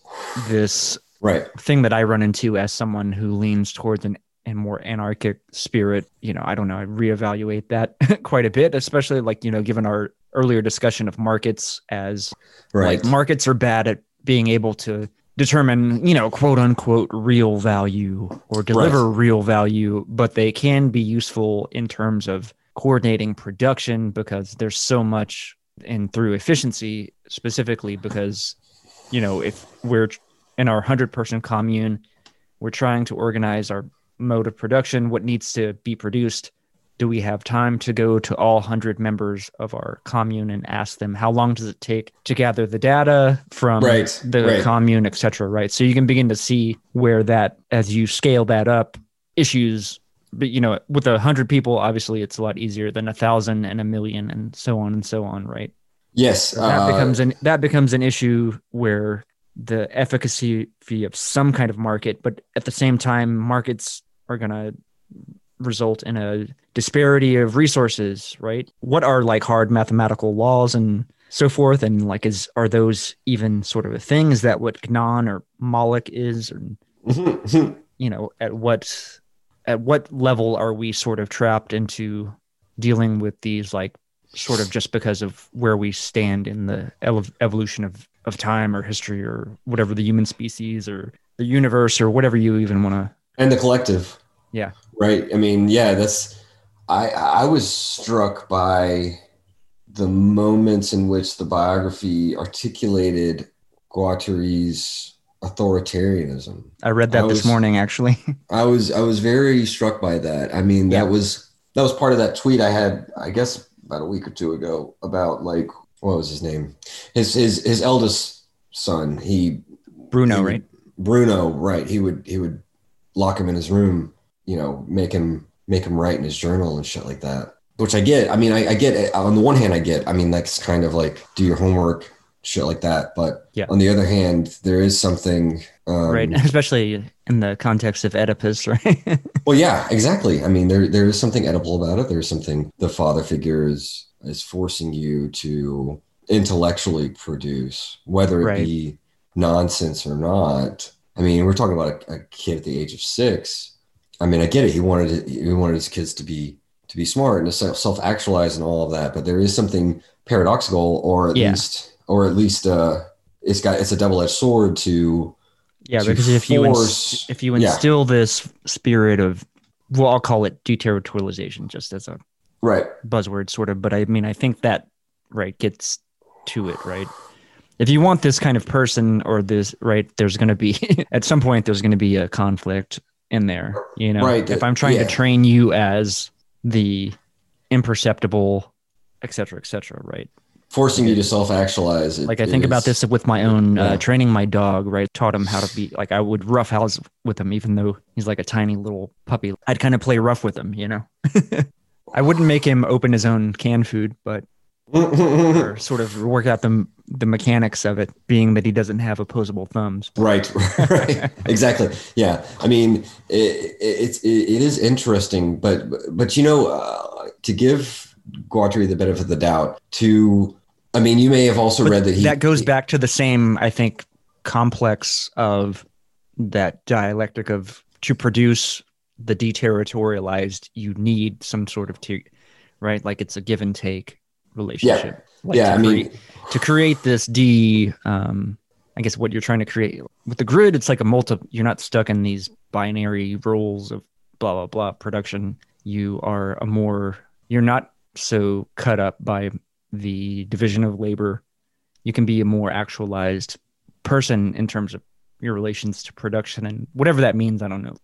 This
right?
thing that I run into as someone who leans towards an a more anarchic spirit, you know, I don't know, I reevaluate that quite a bit, especially like, you know, given our earlier discussion of markets as
Right.
like markets are bad at being able to determine, you know, quote unquote real value or deliver real value, but they can be useful in terms of coordinating production because there's so much and through efficiency specifically because you know if we're in our 100 person commune we're trying to organize our mode of production what needs to be produced do we have time to go to all 100 members of our commune and ask them how long does it take to gather the data from
Right,
the
right.
commune et cetera right so you can begin to see where that as you scale that up issues but you know with a hundred people obviously it's a lot easier than a thousand and a million and so on and so on right
yes.
that
uh,
becomes an that becomes an issue where the efficacy fee of some kind of market but at the same time markets are going to result in a disparity of resources right? What are like hard mathematical laws and so forth? And like is are those even sort of a thing? Is that what gnon or moloch is? Or mm-hmm. you know at what at what level are we sort of trapped into dealing with these like sort of just because of where we stand in the ev- evolution of of time or history or whatever the human species or the universe or whatever you even want to
and the collective.
Yeah.
Right. I mean, yeah, that's I I was struck by the moments in which the biography articulated Guattari's authoritarianism.
i read that
I
this morning actually
I was I was very struck by that. I mean,
Yeah.
that was that was part of that tweet I had, I guess, about a week or two ago about like what was his name? His his his eldest son. He
bruno
he
right
Bruno, right? He would he would lock him in his room, you know, make him make him write in his journal and shit like that. which I get. I mean, I, I get it. on the one hand, I get. I mean, that's kind of like do your homework, shit like that. But
Yeah.
on the other hand, there is something. Um,
right, especially in the context of Oedipus, right?
Well, yeah, exactly. I mean, there there is something Oedipal about it. There's something the father figure is is forcing you to intellectually produce, whether it
Right.
be nonsense or not. I mean, we're talking about a, a kid at the age of six. I mean, I get it. He wanted it, he wanted his kids to be to be smart and to self actualize and all of that. But there is something paradoxical, or at
Yeah.
least, or at least, uh, it's got it's a double edged sword to
yeah,
to
because if you ins-
force-
if you
yeah.
instill this spirit of, well, I'll call it deterritorialization, just as a
right.
buzzword, sort of. But I mean, I think that right gets to it, right? If you want this kind of person or this, right, there's going to be at some point there's going to be a conflict in there. You know,
Right,
if
uh,
I'm trying
yeah.
to train you as the imperceptible, et cetera, et cetera, right?
Forcing you to self actualize.
Like I think about this with my own
Yeah.
uh, training my dog, right? Taught him how to be like I would rough house with him, even though he's like a tiny little puppy. I'd kind of play rough with him, you know. I wouldn't make him open his own canned food, but or sort of work out the the mechanics of it, being that he doesn't have opposable thumbs.
Right, right, exactly. Yeah, I mean, it, it's it, it is interesting, but but you know, uh, to give Guattari the benefit of the doubt, to I mean, you may have also
But
read that he
that goes back to the same, I think, complex of that dialectic of to produce the deterritorialized, you need some sort of te- right, like it's a give and take relationship. Like
yeah,
to
I mean,
create- to create this de um i guess what you're trying to create with the grid it's like a multi you're not stuck in these binary roles of blah blah blah production. You are a more you're not so cut up by the division of labor. You can be a more actualized person in terms of your relations to production and whatever that means i don't know.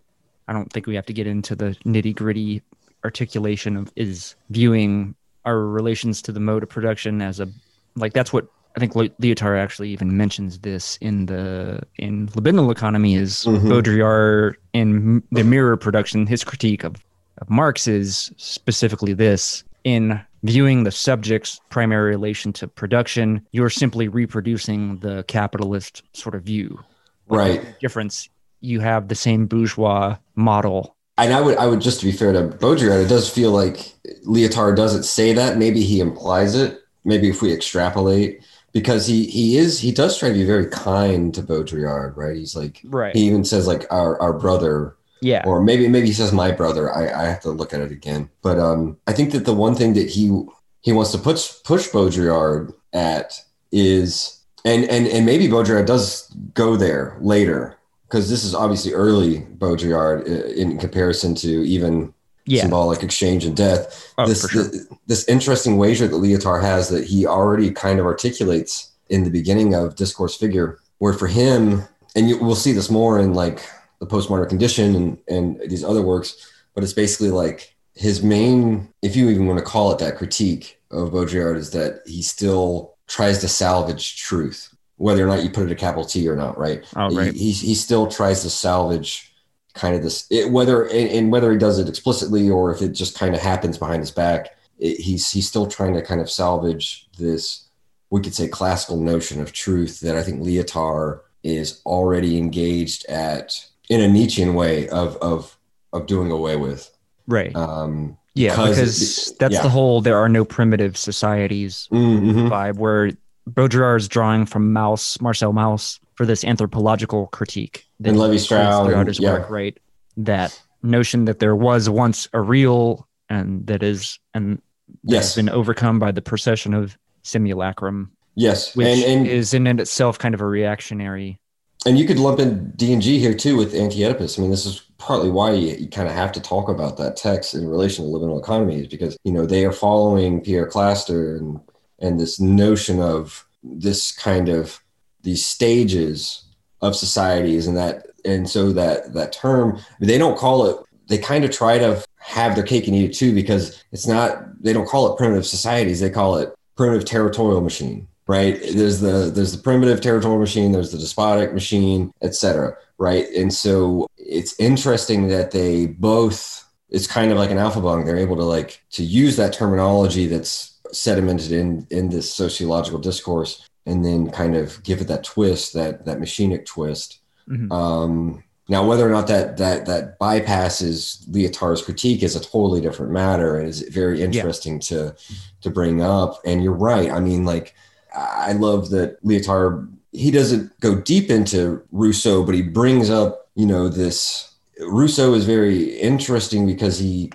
I don't think we have to get into the nitty gritty articulation of is viewing our relations to the mode of production as a like that's what I think Le- Lyotard actually even mentions this in the in libidinal economy is
Mhm.
Baudrillard in the mirror production. His critique of, of Marx is specifically this in viewing the subject's primary relation to production. You're simply reproducing the capitalist sort of view.
right.
Difference. You have the same bourgeois model.
And I would I would just to be fair to Baudrillard, it does feel like Lyotard doesn't say that. Maybe he implies it. Maybe if we extrapolate, because he he is he does try to be very kind to Baudrillard, right? He's like
Right.
he even says like our our brother
yeah.
or maybe maybe he says my brother. I, I have to look at it again. But um, I think that the one thing that he he wants to push push Baudrillard at is and and and maybe Baudrillard does go there later because this is obviously early Baudrillard in comparison to even
Yeah.
symbolic exchange and death.
Oh,
this
sure.
th- this interesting wager that Lyotard has that he already kind of articulates in the beginning of discourse figure, where for him, and you, we'll see this more in like the postmodern condition and and these other works, but it's basically like his main, if you even want to call it that critique of Baudrillard, is that he still tries to salvage truth, whether or not you put it a capital T or not, right?
Oh,
He-
right.
He, he still tries to salvage kind of this, it, whether and, whether he does it explicitly or if it just kind of happens behind his back. It, he's he's still trying to kind of salvage this, we could say, classical notion of truth that I think Lyotard is already engaged at in a Nietzschean way of of of doing away with.
Right.
Um,
yeah.
because it-
that's
yeah.
the whole there are no primitive societies
mhm.
vibe where Baudrillard's drawing from Mauss, Marcel Mauss, for this anthropological critique. that
And Levi Strauss
throughout his
yeah.
work, right? That notion that there was once a real and that is and
Yes.
been overcome by the procession of simulacrum,
Yes,
which
and and
is in and itself kind of a reactionary.
and you could lump in D and G here too with anti-Oedipus. I mean, this is partly why you, you kind of have to talk about that text in relation to libidinal economy, is because you know they are following Pierre Clastres and and this notion of this kind of these stages of societies, and that and so that that term they don't call it. They kind of try to have their cake and eat it too, because it's not. They don't call it primitive societies. They call it primitive territorial machine right there's the there's the primitive territorial machine there's the despotic machine etc right and so it's interesting that they both it's kind of like an Aufhebung. They're able to like to use that terminology that's sedimented in in this sociological discourse and then kind of give it that twist, that that machinic twist.
Mhm.
Um, now, whether or not that that that bypasses Lyotard's critique is a totally different matter, and is very interesting to to bring up. And you're right. I mean, like I love that Lyotard. He doesn't go deep into Rousseau, but he brings up, you know, this. Rousseau is very interesting because he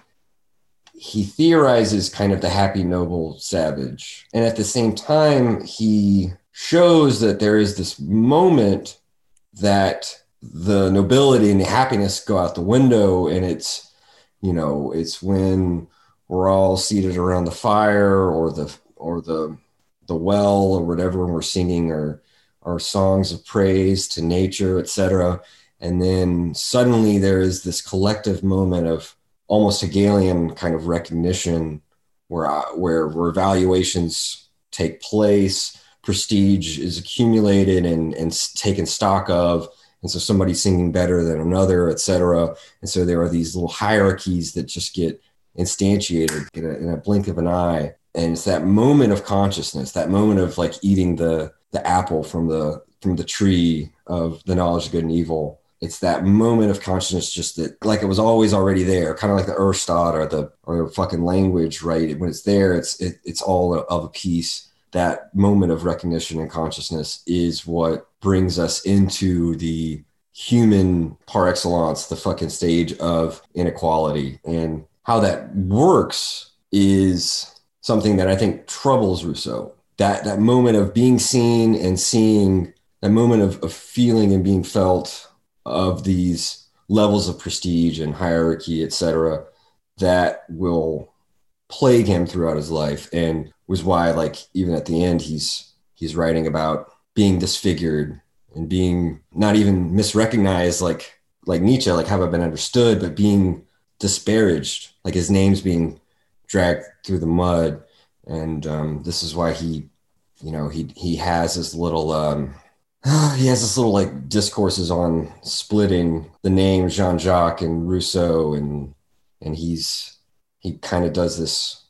he theorizes kind of the happy noble savage. And at the same time he shows that there is this moment that the nobility and the happiness go out the window and it's you know it's when we're all seated around the fire or the or the the well or whatever and we're singing our our songs of praise to nature etc and then suddenly there is this collective moment of almost Hegelian kind of recognition where, uh, where, where evaluations take place, prestige is accumulated and, and taken stock of. And so somebody's singing better than another, et cetera. And so there are these little hierarchies that just get instantiated in a, in a blink of an eye. And it's that moment of consciousness, that moment of like eating the, the apple from the, from the tree of the knowledge of good and evil it's that moment of consciousness just that like it was always already there kind of like the Urstaat or the or fucking language right? When it's there it's it, it's all of a piece. That moment of recognition and consciousness is what brings us into the human par excellence the fucking stage of inequality. And how that works is something that i think troubles rousseau. That that moment of being seen and seeing that moment of, of feeling and being felt of these levels of prestige and hierarchy, et cetera, that will plague him throughout his life and was why like even at the end he's he's writing about being disfigured and being not even misrecognized like like Nietzsche, like have I been understood, but being disparaged, like his name's being dragged through the mud. And um, this is why he, you know, he he has this little um, he has this little like discourses on splitting the name Jean-Jacques and Rousseau and and he's he kind of does this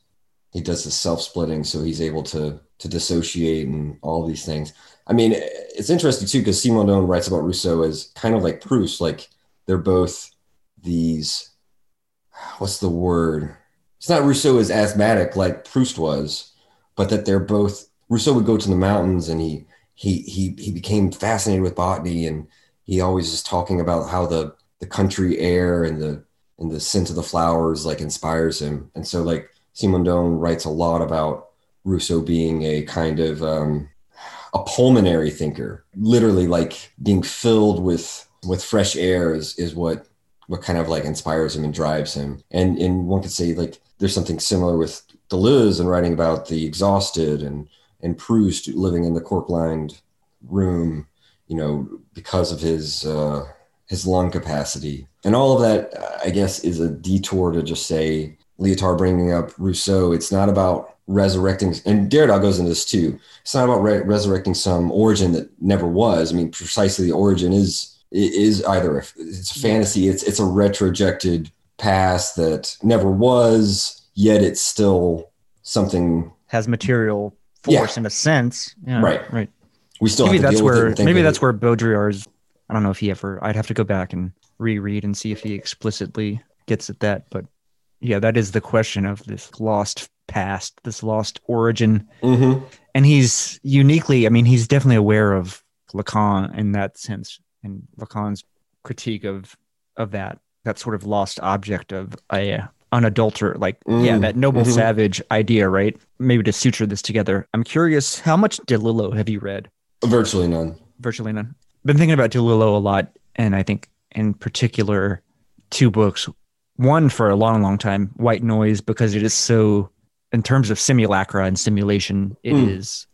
he does this self-splitting so he's able to to dissociate and all these things. I mean, it's interesting too because Simondon writes about Rousseau as kind of like Proust, like they're both these what's the word? It's not Rousseau is asthmatic like Proust was, but that they're both Rousseau would go to the mountains and he he he he became fascinated with botany and he always is talking about how the the country air and the and the scent of the flowers like inspires him. And so like Simondon writes a lot about Rousseau being a kind of um, a pulmonary thinker. Literally like being filled with with fresh air is is what what kind of like inspires him and drives him. And and one could say like there's something similar with Deleuze and writing about the exhausted and and Proust living in the cork-lined room, you know, because of his uh, his lung capacity, and all of that, I guess, is a detour to just say Lyotard bringing up Rousseau. It's not about resurrecting, and Derrida goes into this too. It's not about re- resurrecting some origin that never was. I mean, precisely the origin is is either a, it's a fantasy, it's it's a retrojected past that never was, yet it's still something
Has material
Yeah.
force in a sense. Yeah,
Right.
Right.
we still
maybe
have
that's
deal with it
where maybe that's
it.
where Baudrillard's. I don't know if he ever. I'd have to go back and reread and see if he explicitly gets at that. But yeah, that is the question of this lost past, this lost origin,
Mhm.
and he's uniquely. I mean, he's definitely aware of Lacan in that sense, and Lacan's critique of of that that sort of lost object of a unadulterated, like yeah,
Mm,
that noble
mhm.
savage idea, right? Maybe to suture this together. I'm curious, how much DeLillo have you read?
virtually none.
virtually none. Been thinking about DeLillo a lot, and I think in particular two books. One for a long, long time, White Noise, because it is so, in terms of simulacra and simulation, it is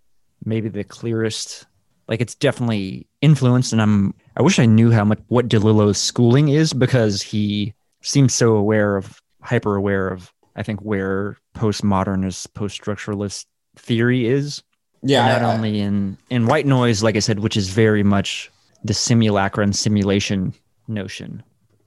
Mm.
maybe the clearest. Like it's definitely influenced, and I'm. I wish I knew how much what DeLillo's schooling is because he seems so aware of, hyper aware of. I think where postmodernist, post-structuralist theory is
Yeah,
not
I- I-
only in in white noise like i said which is very much the simulacra and simulation notion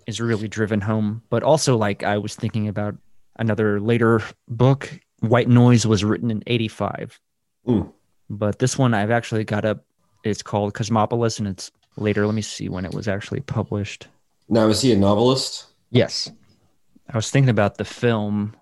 is really driven home. But also, like I was thinking about another later book. White Noise was written in '85,
Mm.
but this one I've actually got up. It's called Cosmopolis, and it's later. Let me see when it was actually published.
Now, is he a novelist?
Yes. I was thinking about the film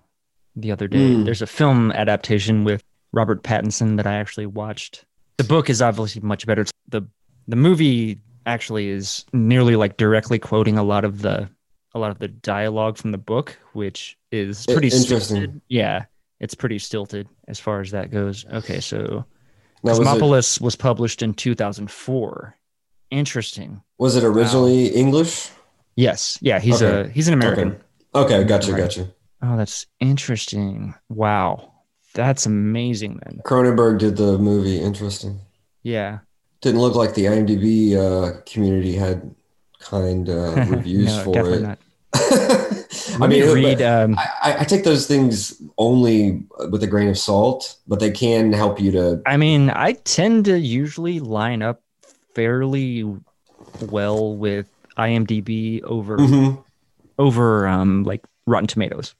the other day.
Hmm.
There's a film adaptation with Robert Pattinson that I actually watched. The book is obviously much better. The the movie actually is nearly like directly quoting a lot of the a lot of the dialogue from the book, which is pretty
interesting.
stilted. Yeah, it's pretty stilted as far as that goes. Okay, so
Now, was it,
Cosmopolis was published in 2004. Interesting.
was it originally English?
Yes. Yeah, he's
Okay.
a he's an American.
Okay. Okay, gotcha,
Right.
gotcha.
Oh, that's interesting. Wow. That's amazing then.
Cronenberg did the movie. Interesting.
Yeah.
Didn't look like the IMDb uh, community had kind uh, reviews
no,
for it. I
me
mean,
read um
I, I take those things only with a grain of salt, but they can help you to.
I mean, I tend to usually line up fairly well with IMDb over
Mhm.
Over um like Rotten Tomatoes.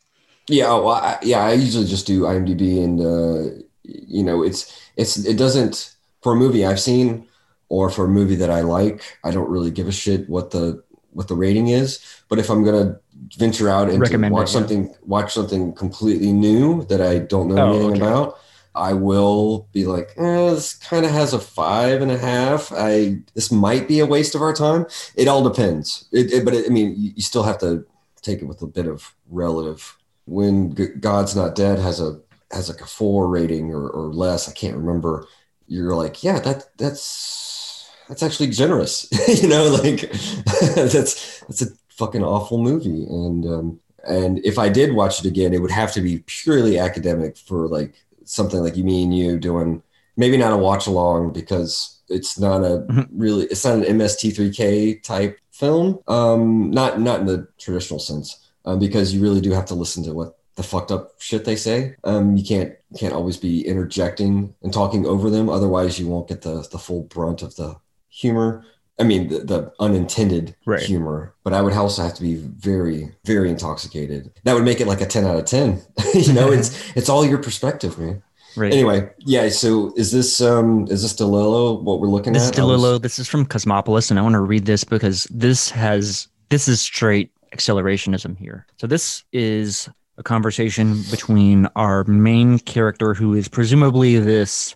Yeah, well, I, yeah. I usually just do IMDb, and uh, you know, it's it's it doesn't for a movie I've seen or for a movie that I like. I don't really give a shit what the what the rating is. But if I'm gonna venture out and watch
it, yeah.
something watch something completely new that I don't know
Oh,
anything
okay.
about, I will be like, eh, this kind of has a five and a half. I this might be a waste of our time. It all depends. It, it- but it, I mean, you, you still have to take it with a bit of relative. When G- God's Not Dead has a has like a four rating or, or less, I can't remember. You're like, yeah, that that's that's actually generous. you know, like that's that's a fucking awful movie. And um, and if I did watch it again, it would have to be purely academic for like something like you, me, and you doing maybe not a watch along because it's not a
Mhm.
really it's not an MST3K type film. Um, not not in the traditional sense, um, because you really do have to listen to what the fucked up shit they say. Um, you can't can't always be interjecting and talking over them, otherwise you won't get the the full brunt of the humor. I mean, the, the unintended
Right.
humor, but I would also have to be very, very intoxicated. That would make it like a 10 out of 10. you know, it's, it's all your perspective, man.
Right.
Anyway, yeah. So is this, um, is this DeLillo what we're looking
This is
at? Was-
DeLillo. This is from Cosmopolis, and I want to read this because this has this is straight accelerationism here. So this is a conversation between our main character, who is presumably this,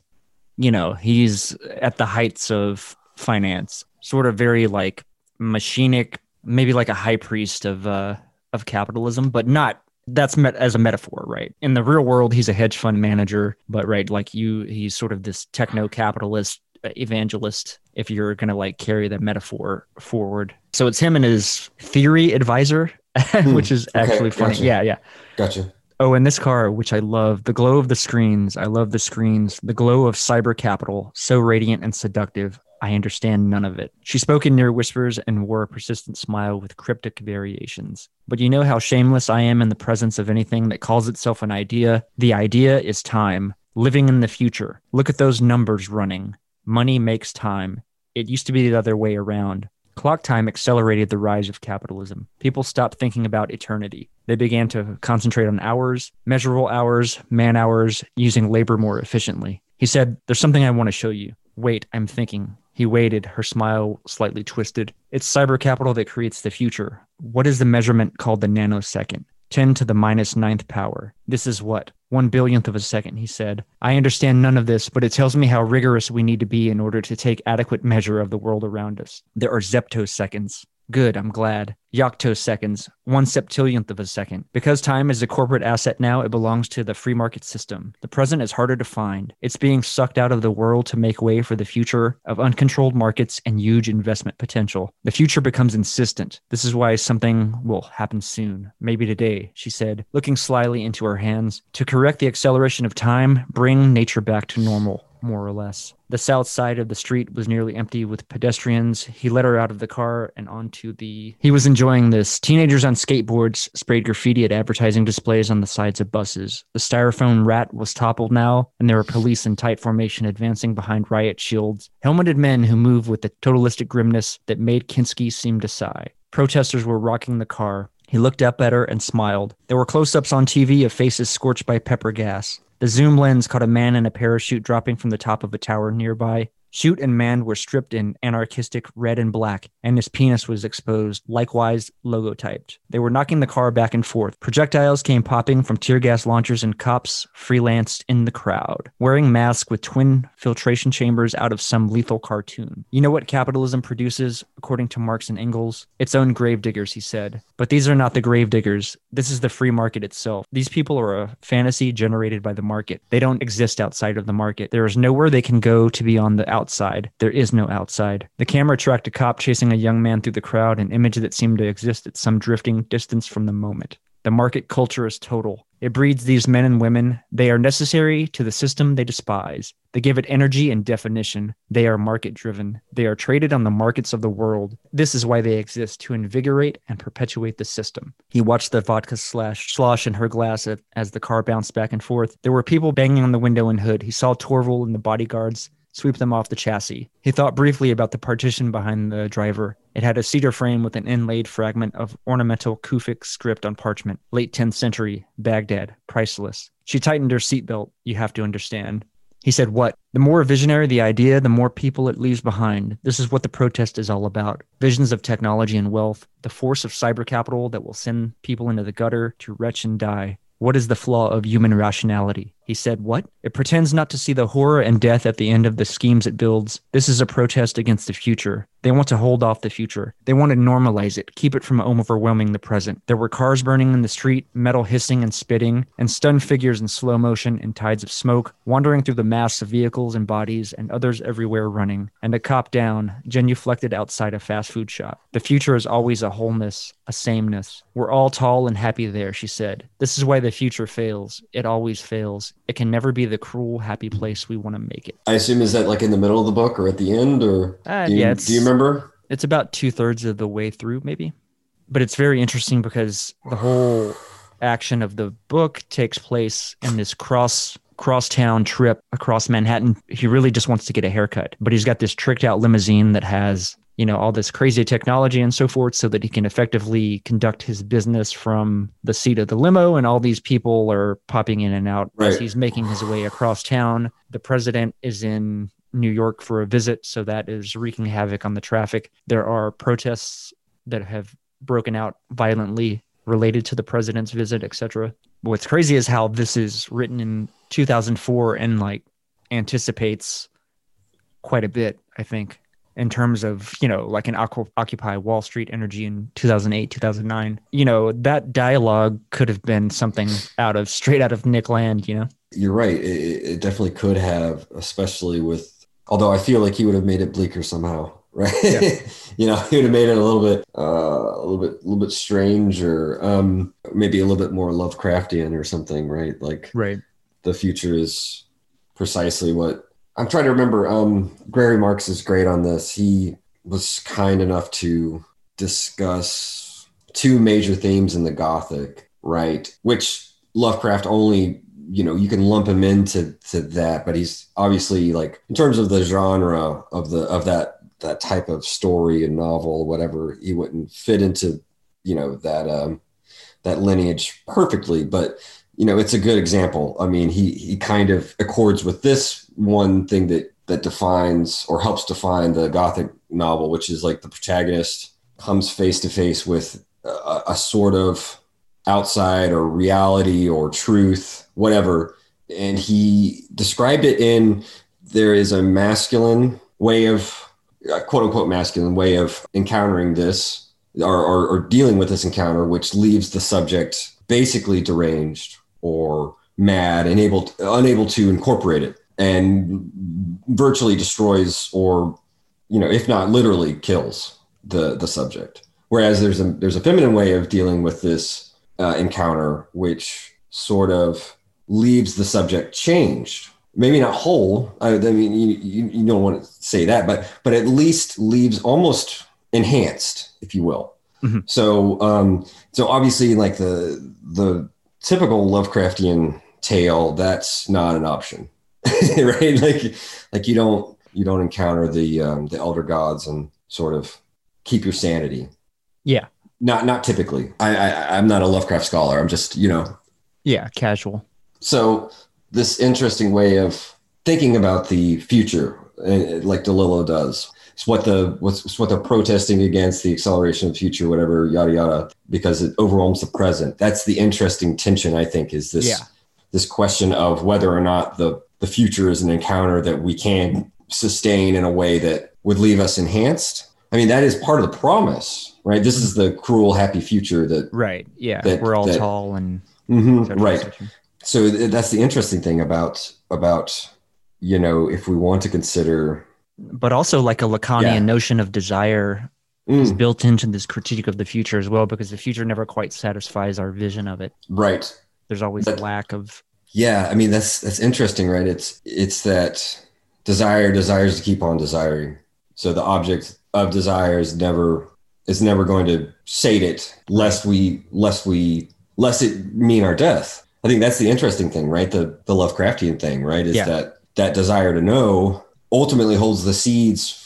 you know, he's at the heights of finance, sort of very like machinic, maybe like a high priest of uh of capitalism, but not that's met as a metaphor, right? In the real world, he's a hedge fund manager, but right, like you, he's sort of this techno capitalist evangelist if you're going to like carry the metaphor forward. So it's him and his theory advisor, which is
okay,
actually funny.
gotcha.
Yeah, yeah.
Gotcha.
Oh, and this car, which I love, the glow of the screens. I love the screens, the glow of cyber capital, so radiant and seductive. I understand none of it. She spoke in near whispers and wore a persistent smile with cryptic variations. But you know how shameless I am in the presence of anything that calls itself an idea? The idea is time, living in the future. Look at those numbers running. Money makes time. It used to be the other way around. Clock time accelerated the rise of capitalism. People stopped thinking about eternity. They began to concentrate on hours, measurable hours, man hours, using labor more efficiently. He said, There's something I want to show you. Wait, I'm thinking. He waited, her smile slightly twisted. It's cyber capital that creates the future. What is the measurement called the nanosecond? 10 to the minus ninth power. This is what? One billionth of a second, he said. I understand none of this, but it tells me how rigorous we need to be in order to take adequate measure of the world around us. There are zeptoseconds. Good, I'm glad. Yocto seconds, one septillionth of a second. Because time is a corporate asset now, it belongs to the free market system. The present is harder to find. It's being sucked out of the world to make way for the future of uncontrolled markets and huge investment potential. The future becomes insistent. This is why something will happen soon. Maybe today, she said, looking slyly into her hands. To correct the acceleration of time, bring nature back to normal more or less. The south side of the street was nearly empty with pedestrians. He let her out of the car and onto the. He was enjoying this. Teenagers on skateboards sprayed graffiti at advertising displays on the sides of buses. The styrofoam rat was toppled now, and there were police in tight formation advancing behind riot shields. Helmeted men who moved with the totalistic grimness that made Kinski seem to sigh. Protesters were rocking the car. He looked up at her and smiled. There were close ups on TV of faces scorched by pepper gas. The zoom lens caught a man in a parachute dropping from the top of a tower nearby. Shoot and Man were stripped in anarchistic red and black, and his penis was exposed, likewise logotyped. They were knocking the car back and forth. Projectiles came popping from tear gas launchers, and cops freelanced in the crowd, wearing masks with twin filtration chambers out of some lethal cartoon. You know what capitalism produces, according to Marx and Engels? Its own gravediggers, he said. But these are not the gravediggers. This is the free market itself. These people are a fantasy generated by the market. They don't exist outside of the market. There is nowhere they can go to be on the outside outside. There is no outside. The camera tracked a cop chasing a young man through the crowd, an image that seemed to exist at some drifting distance from the moment. The market culture is total. It breeds these men and women. They are necessary to the system they despise. They give it energy and definition. They are market driven. They are traded on the markets of the world. This is why they exist to invigorate and perpetuate the system. He watched the vodka slash slosh in her glass as the car bounced back and forth. There were people banging on the window and hood. He saw Torval and the bodyguards sweep them off the chassis. He thought briefly about the partition behind the driver. It had a cedar frame with an inlaid fragment of ornamental Kufic script on parchment. Late 10th century, Baghdad, priceless. She tightened her seatbelt, you have to understand. He said, What? The more visionary the idea, the more people it leaves behind. This is what the protest is all about visions of technology and wealth, the force of cyber capital that will send people into the gutter to retch and die. What is the flaw of human rationality? He said, What? It pretends not to see the horror and death at the end of the schemes it builds. This is a protest against the future. They want to hold off the future. They want to normalize it, keep it from overwhelming the present. There were cars burning in the street, metal hissing and spitting, and stunned figures in slow motion in tides of smoke, wandering through the mass of vehicles and bodies, and others everywhere running. And a cop down, genuflected outside a fast food shop. The future is always a wholeness, a sameness. We're all tall and happy there, she said. This is why the future fails. It always fails. It can never be the cruel, happy place we want to make it.
I assume is that like in the middle of the book or at the end, or
uh,
do, you,
yeah,
do you remember?
It's about two thirds of the way through, maybe. But it's very interesting because the whole action of the book takes place in this cross crosstown trip across Manhattan. He really just wants to get a haircut, but he's got this tricked out limousine that has you know all this crazy technology and so forth so that he can effectively conduct his business from the seat of the limo and all these people are popping in and out right. as he's making his way across town. The president is in new york for a visit so that is wreaking havoc on the traffic. There are protests that have broken out violently related to the president's visit etc what's crazy is how this is written in 2004 and like anticipates quite a bit i think in terms of you know like an occupy wall street energy in 2008 2009 you know that dialogue could have been something out of straight out of nick land you know?
You're right. It, it definitely could have especially with although i feel like he would have made it bleaker somehow right? Yeah. you know he would have made it a little bit uh, a little bit a little bit strange or um maybe a little bit more lovecraftian or something right? Like
right.
the future is precisely what I'm trying to remember. Um, Gregory Marx is great on this. He was kind enough to discuss two major themes in the Gothic, right? Which Lovecraft only, you know, you can lump him into to that, but he's obviously like in terms of the genre of the of that that type of story and novel, whatever, he wouldn't fit into, you know, that um that lineage perfectly. But you know, it's a good example. I mean, he he kind of accords with this one thing that that defines or helps define the gothic novel, which is like the protagonist comes face to face with a, a sort of outside or reality or truth, whatever. And he described it in there is a masculine way of quote unquote masculine way of encountering this or, or, or dealing with this encounter, which leaves the subject basically deranged or mad and able to, unable to incorporate it and virtually destroys or you know if not literally kills the the subject. Whereas there's a there's a feminine way of dealing with this uh, encounter which sort of leaves the subject changed. Maybe not whole. I, I mean you, you, you don't want to say that but but at least leaves almost enhanced if you will. Mm-hmm. so um so obviously like the the typical lovecraftian tale that's not an option right? Like, like you don't you don't encounter the um, the elder gods and sort of keep your sanity.
Yeah.
Not not typically. I, I I'm not a Lovecraft scholar. I'm just you know.
Yeah, casual.
So this interesting way of thinking about the future, uh, like DeLillo does. It's what the what's it's what they're protesting against the acceleration of the future, whatever, yada yada, because it overwhelms the present. That's the interesting tension, I think, is this
Yeah.
this question of whether or not the the future is an encounter that we can sustain in a way that would leave us enhanced. I mean, that is part of the promise, right? This is the cruel, happy future that
Right. Yeah.
That-
We're all
that-
tall and
Mhm,
et
right. so th- that's the interesting thing about about you know if we want to consider
But also like a Lacanian
Yeah.
notion of desire
Mm,
is built into this critique of the future as well, because the future never quite satisfies our vision of it.
right
There's always a lack of
yeah i mean that's that's interesting right? It's it's that desire desires to keep on desiring. So the object of desire is never is never going to sate it lest we lest we lest it mean our death. I think that's the interesting thing right? The the lovecraftian thing right? Is
Yeah.
that that desire to know ultimately holds the seeds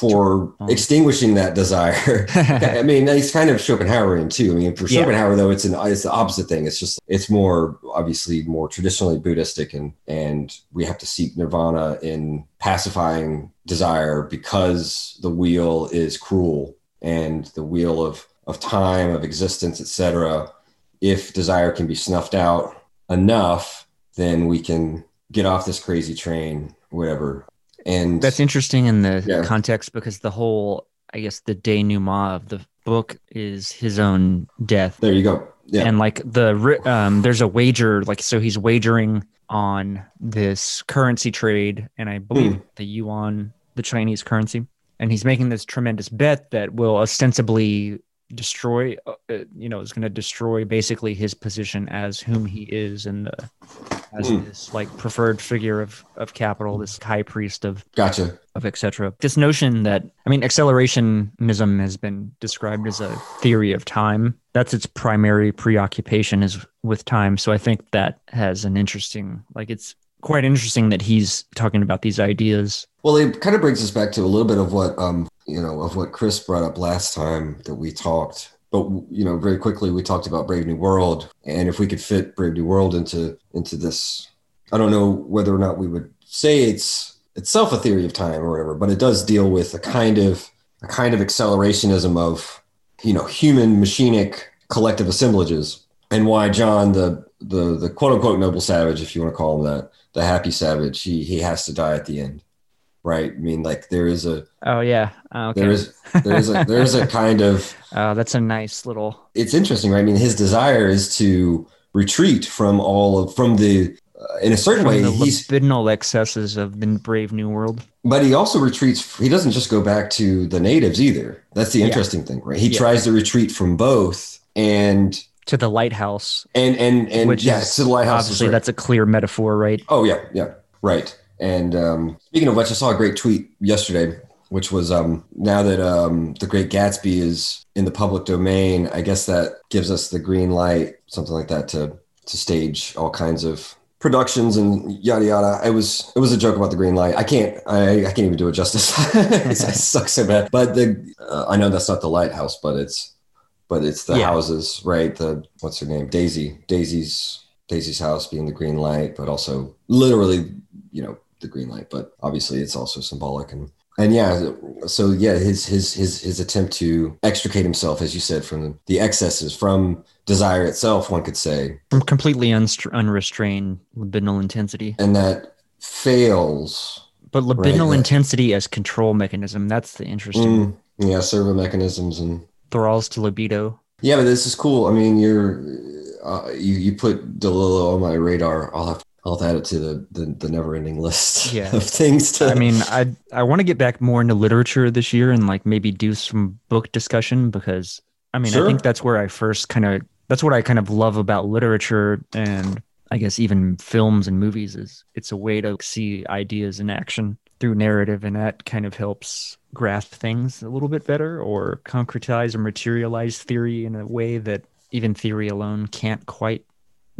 for
Oh.
extinguishing that desire I mean, it's kind of Schopenhauerian too. I mean, for
Yeah.
Schopenhauer though, it's an it's the opposite thing. It's just it's more obviously more traditionally Buddhistic, and and we have to seek nirvana in pacifying desire because the wheel is cruel and the wheel of of time of existence, etc. If desire can be snuffed out enough, then we can get off this crazy train, whatever. And
That's interesting in the
Yeah.
context because the whole, I guess, the denouement of the book is his own death,
there you go. Yeah.
and like the um, there's a wager, like so he's wagering on this currency trade, and I believe
Hmm.
the yuan, the Chinese currency, and he's making this tremendous bet that will ostensibly destroy, uh, uh, you know, is going to destroy basically his position as whom he is and the as
Hmm.
this like preferred figure of of capital, this high priest of
gotcha.
of etc. This notion that I mean, accelerationism has been described as a theory of time. That's its primary preoccupation is with time. So I think that has an interesting, like, it's quite interesting that he's talking about these ideas.
Well, it kind of brings us back to a little bit of what um you know of what Chris brought up last time that we talked. But you know, very quickly we talked about Brave New World, and if we could fit Brave New World into into this, I don't know whether or not we would say it's itself a theory of time or whatever, but it does deal with a kind of a kind of accelerationism of you know human machinic collective assemblages, and why John the the the quote unquote noble savage, if you want to call him that, the happy savage, he he has to die at the end right? I mean, like there is a
Oh yeah, Uh, okay.
there is there is a there is a kind of
oh that's a nice little.
it's interesting, right? I mean, his desire is to retreat from all of from the uh, in a certain
From
way
the
he's
libidinal excesses of the brave new world.
but he also retreats he doesn't just go back to the natives either that's the
Yeah.
interesting thing right he
Yeah.
tries to retreat from both and
To the lighthouse,
and and and
which
yeah
is
to the lighthouse
obviously
right.
that's a clear metaphor, right?
Oh yeah, yeah, right. And um, speaking of which, I saw a great tweet yesterday, which was um, now that um, the Great Gatsby is in the public domain, I guess that gives us the green light, something like that, to to stage all kinds of productions and yada yada. It was it was a joke about the green light. I can't I, I can't even do it justice. I suck so bad. But the uh, I know that's not the lighthouse, but it's but it's the
Yeah.
houses, right? The what's her name? Daisy. Daisy's Daisy's house being the green light, but also literally, you know, the green light. But obviously, it's also symbolic and and yeah. So yeah, his his his his attempt to extricate himself, as you said, from the excesses, from desire itself, one could say,
From completely unstr- unrestrained libidinal intensity.
and that fails.
But libidinal
that-
intensity as control mechanism, that's the interesting
Mm, yeah, servo mechanisms and
thralls to libido.
Yeah, but this is cool. I mean, you're uh, you you put Delillo on my radar. I'll have I'll add it to the the, the never ending list
Yeah.
of things. To,
I mean, I I want to get back more into literature this year and like maybe do some book discussion because I mean,
Sure.
I think that's where I first kind of that's what I kind of love about literature and I guess even films and movies is it's a way to see ideas in action through narrative and that kind of helps grasp things a little bit better or concretize or materialize theory in a way that even theory alone can't quite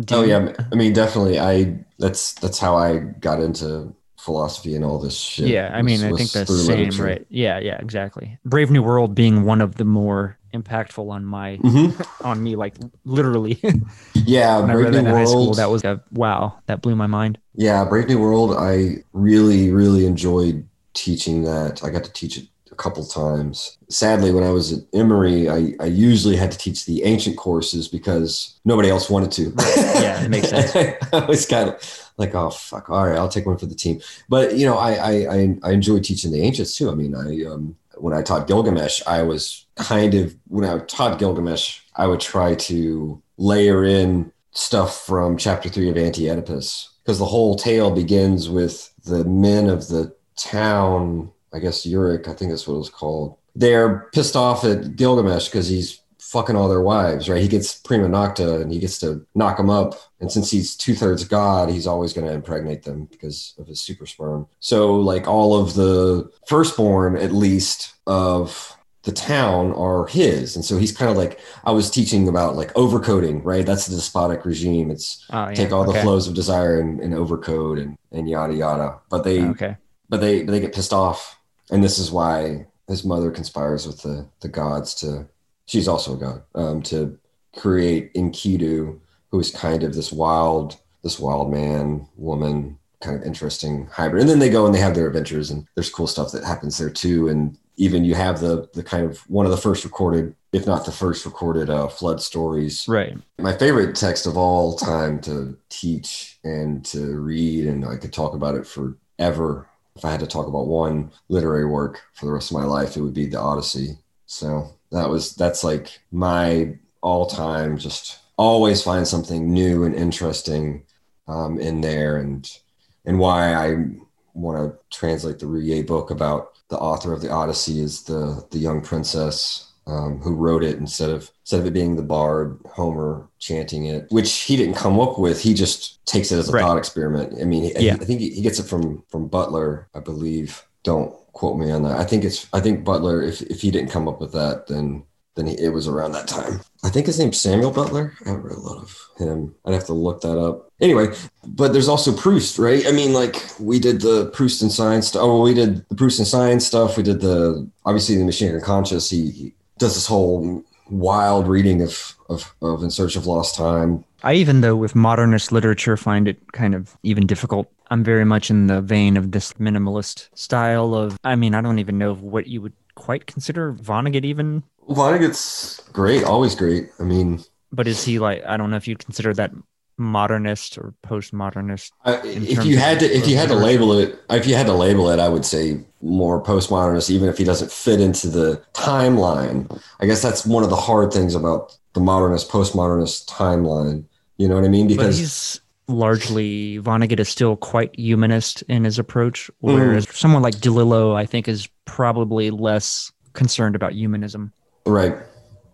do.
oh yeah, I mean, definitely. I that's that's how I got into philosophy and all this shit.
Yeah, I mean,
was-
I think that's
through
same,
literature.
right? Yeah, yeah, exactly. Brave New World being one of the more impactful on my
Mhm.
on me, like literally.
Yeah,
when I
Brave
read
New
that in high school, that was a wow. That blew my mind.
Yeah, Brave New World. I really, really enjoyed teaching that. I got to teach it a couple times. Sadly, when I was at Emory, I, I usually had to teach the ancient courses because nobody else wanted to.
Yeah, it makes sense.
I was kind of like, oh fuck, all right, I'll take one for the team. But you know, I I I, I enjoy teaching the ancients too. I mean, I um when I taught Gilgamesh, I was kind of when I taught Gilgamesh, I would try to layer in stuff from chapter three of Anti-Oedipus because the whole tale begins with the men of the town. I guess Uruk, I think that's what it was called. They're pissed off at Gilgamesh because he's fucking all their wives, right? He gets prima nocta and he gets to knock them up. And since he's two thirds god, he's always going to impregnate them because of his super sperm. So, like, all of the firstborn, at least, of the town are his. And so he's kind of like, I was teaching about like overcoding, right? That's the despotic regime. It's
Oh, yeah.
take all the
okay.
flows of desire and, and overcode and, and yada yada. But they
Okay.
but they they get pissed off, and this is why his mother conspires with the the gods to. She's also a god um, to create Enkidu, who is kind of this wild this wild man woman kind of interesting hybrid. And then they go and they have their adventures, and there's cool stuff that happens there too. And even you have the the kind of one of the first recorded, if not the first recorded, uh, flood stories
Right.
my favorite text of all time to teach and to read, and I could talk about it forever. If I had to talk about one literary work for the rest of my life, it would be the Odyssey. So that was that's like my all-time. Just always find something new and interesting um, in there, and and why I want to translate the Rouillet book about the author of the Odyssey is the the young princess um, who wrote it instead of instead of it being the bard Homer chanting it, which he didn't come up with. He just takes it as a
Right.
thought experiment. I mean,
Yeah.
I think he, gets it from from Butler, I believe. Don't quote me on that. I think it's I think Butler. If if he didn't come up with that, then then he, it was around that time. I think his name's Samuel Butler. I haven't read a lot of him. I'd have to look that up. Anyway, but there's also Proust, right? I mean, like we did the Proust and science stuff. Oh, we did the Proust and science stuff. We did the obviously the Machine Unconscious. He, he does this whole wild reading of, of of In Search of Lost Time.
I even though with modernist literature find it kind of even difficult. I'm very much in the vein of this minimalist style of I mean, I don't even know what you would quite consider Vonnegut even,
Vonnegut's great, always great. I mean,
but is he like I don't know if you'd consider that modernist or postmodernist. In
if you had to, if you had to label it, if you had to label it, I would say more postmodernist, even if he doesn't fit into the timeline. I guess that's one of the hard things about the modernist, postmodernist timeline. You know what I mean?
But
Because
he's largely Vonnegut is still quite humanist in his approach, whereas mm. someone like DeLillo, I think, is probably less concerned about humanism.
right,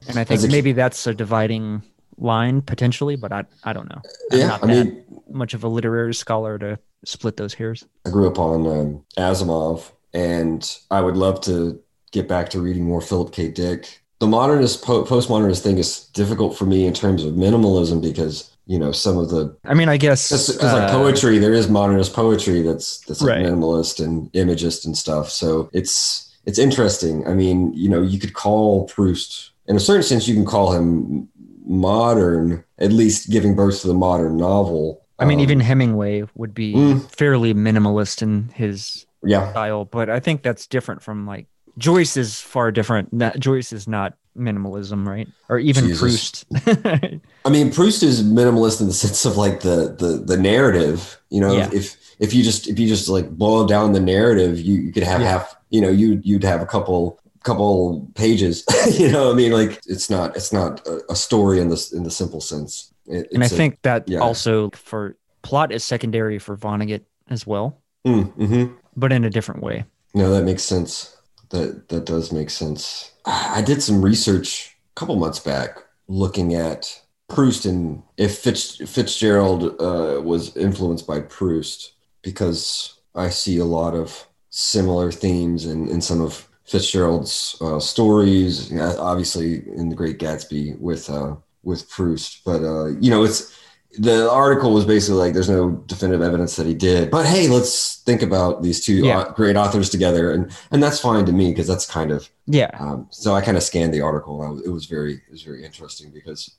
And I think
a-
maybe that's a dividing line potentially, but I I don't know. I'm
yeah.
not
I
that
mean,
much of a literary scholar to split those hairs.
I grew up on um, Asimov, and I would love to get back to reading more Philip K. Dick. The modernist, po- postmodernist thing is difficult for me in terms of minimalism because you know some of the
I mean, I guess
because like
uh,
poetry, there is modernist poetry that's that's like
Right.
minimalist and imagist and stuff. So it's it's interesting. I mean, you know, you could call Proust in a certain sense, you can call him modern, at least giving birth to the modern novel.
I mean,
Um,
even Hemingway would be
Mm.
fairly minimalist in his
yeah,
style, but I think that's different from like Joyce is far different. That Joyce is not minimalism, right? Or even
Jesus.
Proust.
I mean, Proust is minimalist in the sense of like the the the narrative. You know,
Yeah.
if if you just if you just like boil down the narrative, you you could have
Yeah.
half. You know, you you'd have a couple couple pages. you know, I mean, like it's not it's not a, a story in this in the simple sense. It,
and I think that
yeah.
also for plot is secondary for Vonnegut as well,
Mm, mhm.
but in a different way.
No, that makes sense. That that does make sense. I I did some research a couple months back looking at Proust and if Fitz, Fitzgerald uh, was influenced by Proust because I see a lot of similar themes in, in some of Fitzgerald's uh, stories. Obviously, in The Great Gatsby with uh, with Proust, but uh, you know, it's the article was basically like there's no definitive evidence that he did but hey let's think about these two
Yeah.
great authors together and and that's fine to me because that's kind of
Yeah.
um, so i kind of scanned the article and I was- it was very it was very interesting because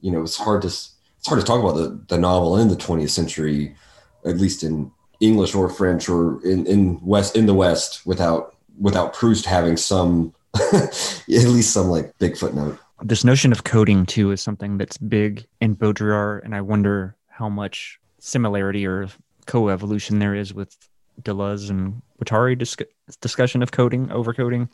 you know it's hard to it's hard to talk about the, the novel in the 20th century at least in english or french or in, in west in the west without without proust having some at least some like big footnote
This notion of coding too is something that's big in Baudrillard, and I wonder how much similarity or co-evolution there is with Deleuze and Guattari disc- discussion of coding, overcoding.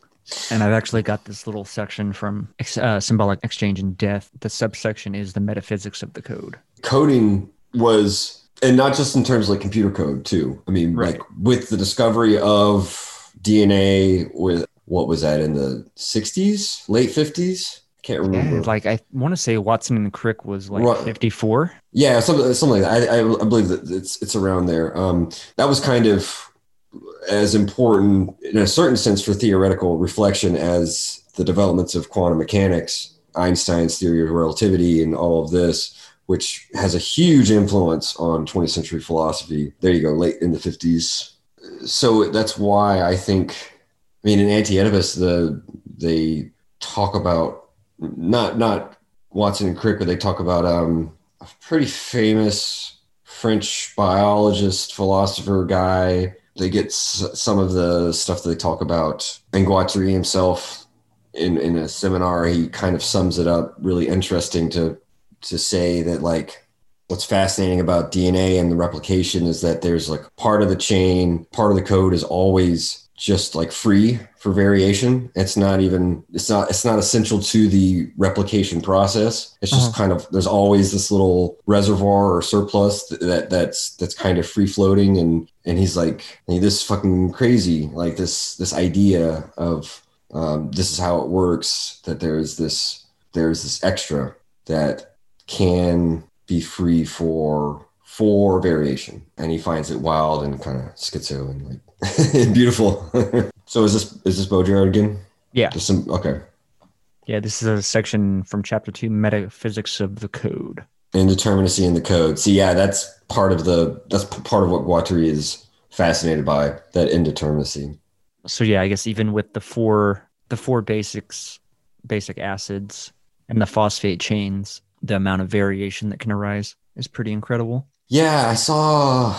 And I've actually got this little section from ex- uh, symbolic exchange and death. The subsection is the metaphysics of the code.
coding was and not just in terms of like computer code too i mean
Right.
like with the discovery of dna with what was that in the 60s late 50s can't remember.
Yeah, like I want to say Watson and Crick was like
Right.
54.
yeah something, something like that. I, I, I believe that it's it's around there. Um that was kind of as important in a certain sense for theoretical reflection as the developments of quantum mechanics einstein's theory of relativity and all of this which has a huge influence on 20th century philosophy. There you go late in the 50s so that's why i think i mean in anti-oedipus the they talk about not not watson and crick but they talk about um a pretty famous French biologist, philosopher guy. They get s- some of the stuff that they talk about. And Guattari himself, in, in a seminar, he kind of sums it up really interesting to to say that like what's fascinating about DNA and the replication is that there's like part of the chain, part of the code is always just like free for variation. It's not even it's not it's not essential to the replication process. It's just kind of there's always this little reservoir or surplus that, that that's that's kind of free floating and and he's like "Hey, this is fucking crazy like this this idea of um, this is how it works that there's this there's this extra that can be free for for variation. And he finds it wild and kind of schizo and like beautiful. So is this is this Baudrillard again?
Yeah.
just some okay.
Yeah, this is a section from chapter two, metaphysics of the code.
indeterminacy in the code. See yeah that's part of the that's part of what Guattari is fascinated by that indeterminacy.
So yeah, I guess even with the four the four basics basic acids and the phosphate chains, the amount of variation that can arise is pretty incredible.
Yeah, I saw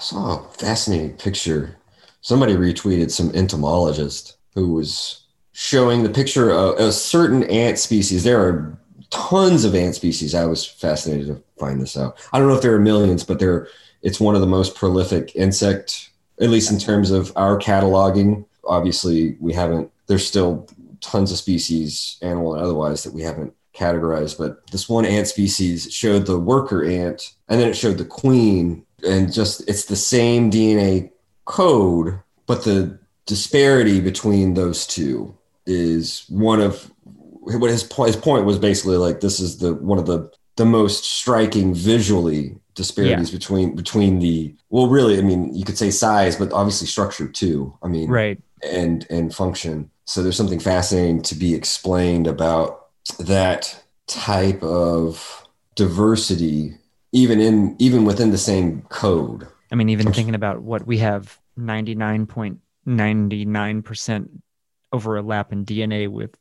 saw a fascinating picture. Somebody retweeted some entomologist who was showing the picture of a certain ant species. There are tons of ant species. I was fascinated to find this out. I don't know if there are millions, but there it's one of the most prolific insect, at least in terms of our cataloging. Obviously, we haven't there's still tons of species, animal and otherwise, that we haven't categorized, but this one ant species showed the worker ant and then it showed the queen and just it's the same DNA code, but the disparity between those two is one of what his point his point was basically like this is the one of the the most striking visually disparities between between the well really I mean you could say size but obviously structure too. I mean
Right.
and and function. So there's something fascinating to be explained about that type of diversity, even in even within the same code.
I mean, even thinking about what we have 99.99% overlap in DNA with,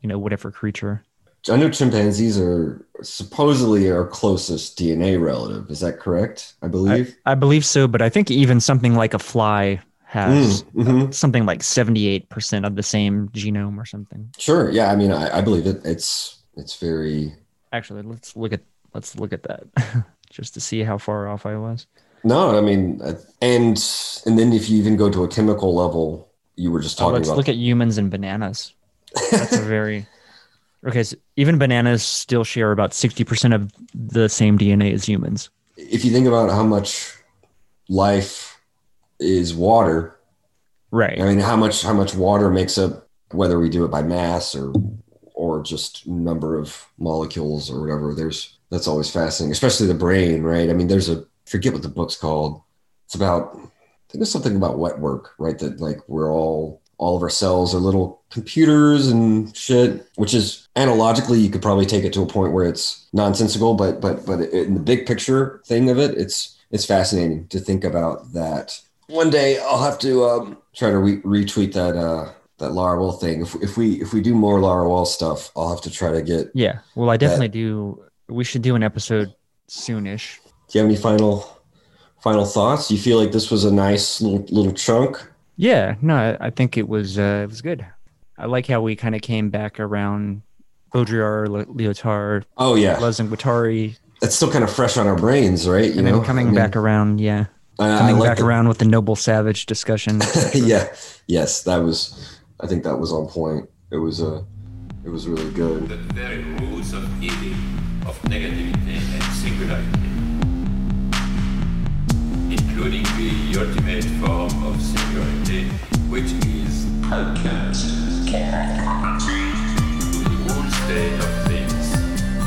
you know, whatever creature.
I know chimpanzees are supposedly our closest DNA relative. Is that correct? I believe.
I believe so, but I think even something like a fly has
Mm, mhm.
something like 78% of the same genome or something.
Sure. Yeah. I mean, I, I believe it. It's it's very
Actually, let's look at let's look at that just to see how far off I was.
no. I mean, uh, and and then if you even go to a chemical level, you were just
Oh,
talking
let's
about.
look at humans and bananas. That's a very okay. So even bananas still share about 60% of the same DNA as humans.
if you think about how much life is water,
Right.
I mean, how much how much water makes up whether we do it by mass or or just number of molecules or whatever. There's that's always fascinating, especially the brain, right? I mean, there's a forget what the book's called. It's about I think it's something about wet work, right? That like we're all all of our cells are little computers and shit, which is analogically you could probably take it to a point where it's nonsensical, but but but in the big picture thing of it, it's it's fascinating to think about that. One day I'll have to um, try to re- retweet that uh, that Laruelle thing. If if we if we do more Laruelle stuff, I'll have to try to get.
Yeah, well, I definitely do. We should do an episode soonish.
Do you have any final final thoughts? Do you feel like this was a nice little little chunk?
Yeah, no, I, think it was uh, it was good. I like how we kind of came back around Baudrillard, Le- Lyotard,
Oh yeah,
Luz and Guattari,
that's still kind of fresh on our brains, right? You
and
know,
then coming
I mean,
back around, yeah,
I- I
coming
like
back
the-
around with the noble savage discussion.
yeah, yes, that was. I think that was on point. It was a. it was really good.
the very roots of evil, of negativity and singularity, including the ultimate form of singularity, which is outcast. To the whole state of things,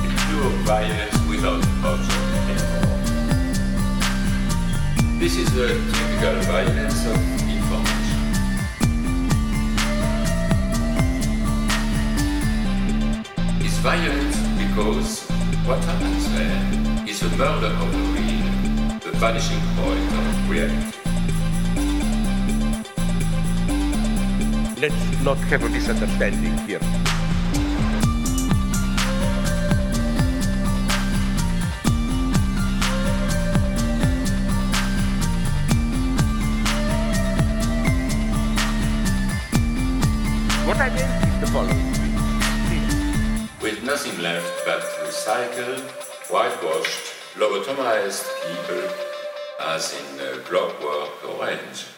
the pure violence without object anymore. This is the typical violence of information. It's violent because what happens there is a murder of the real, the vanishing point of reality.
Let's not have a misunderstanding here.
Left but recycled, whitewashed, lobotomized people, as in uh, Clockwork Orange.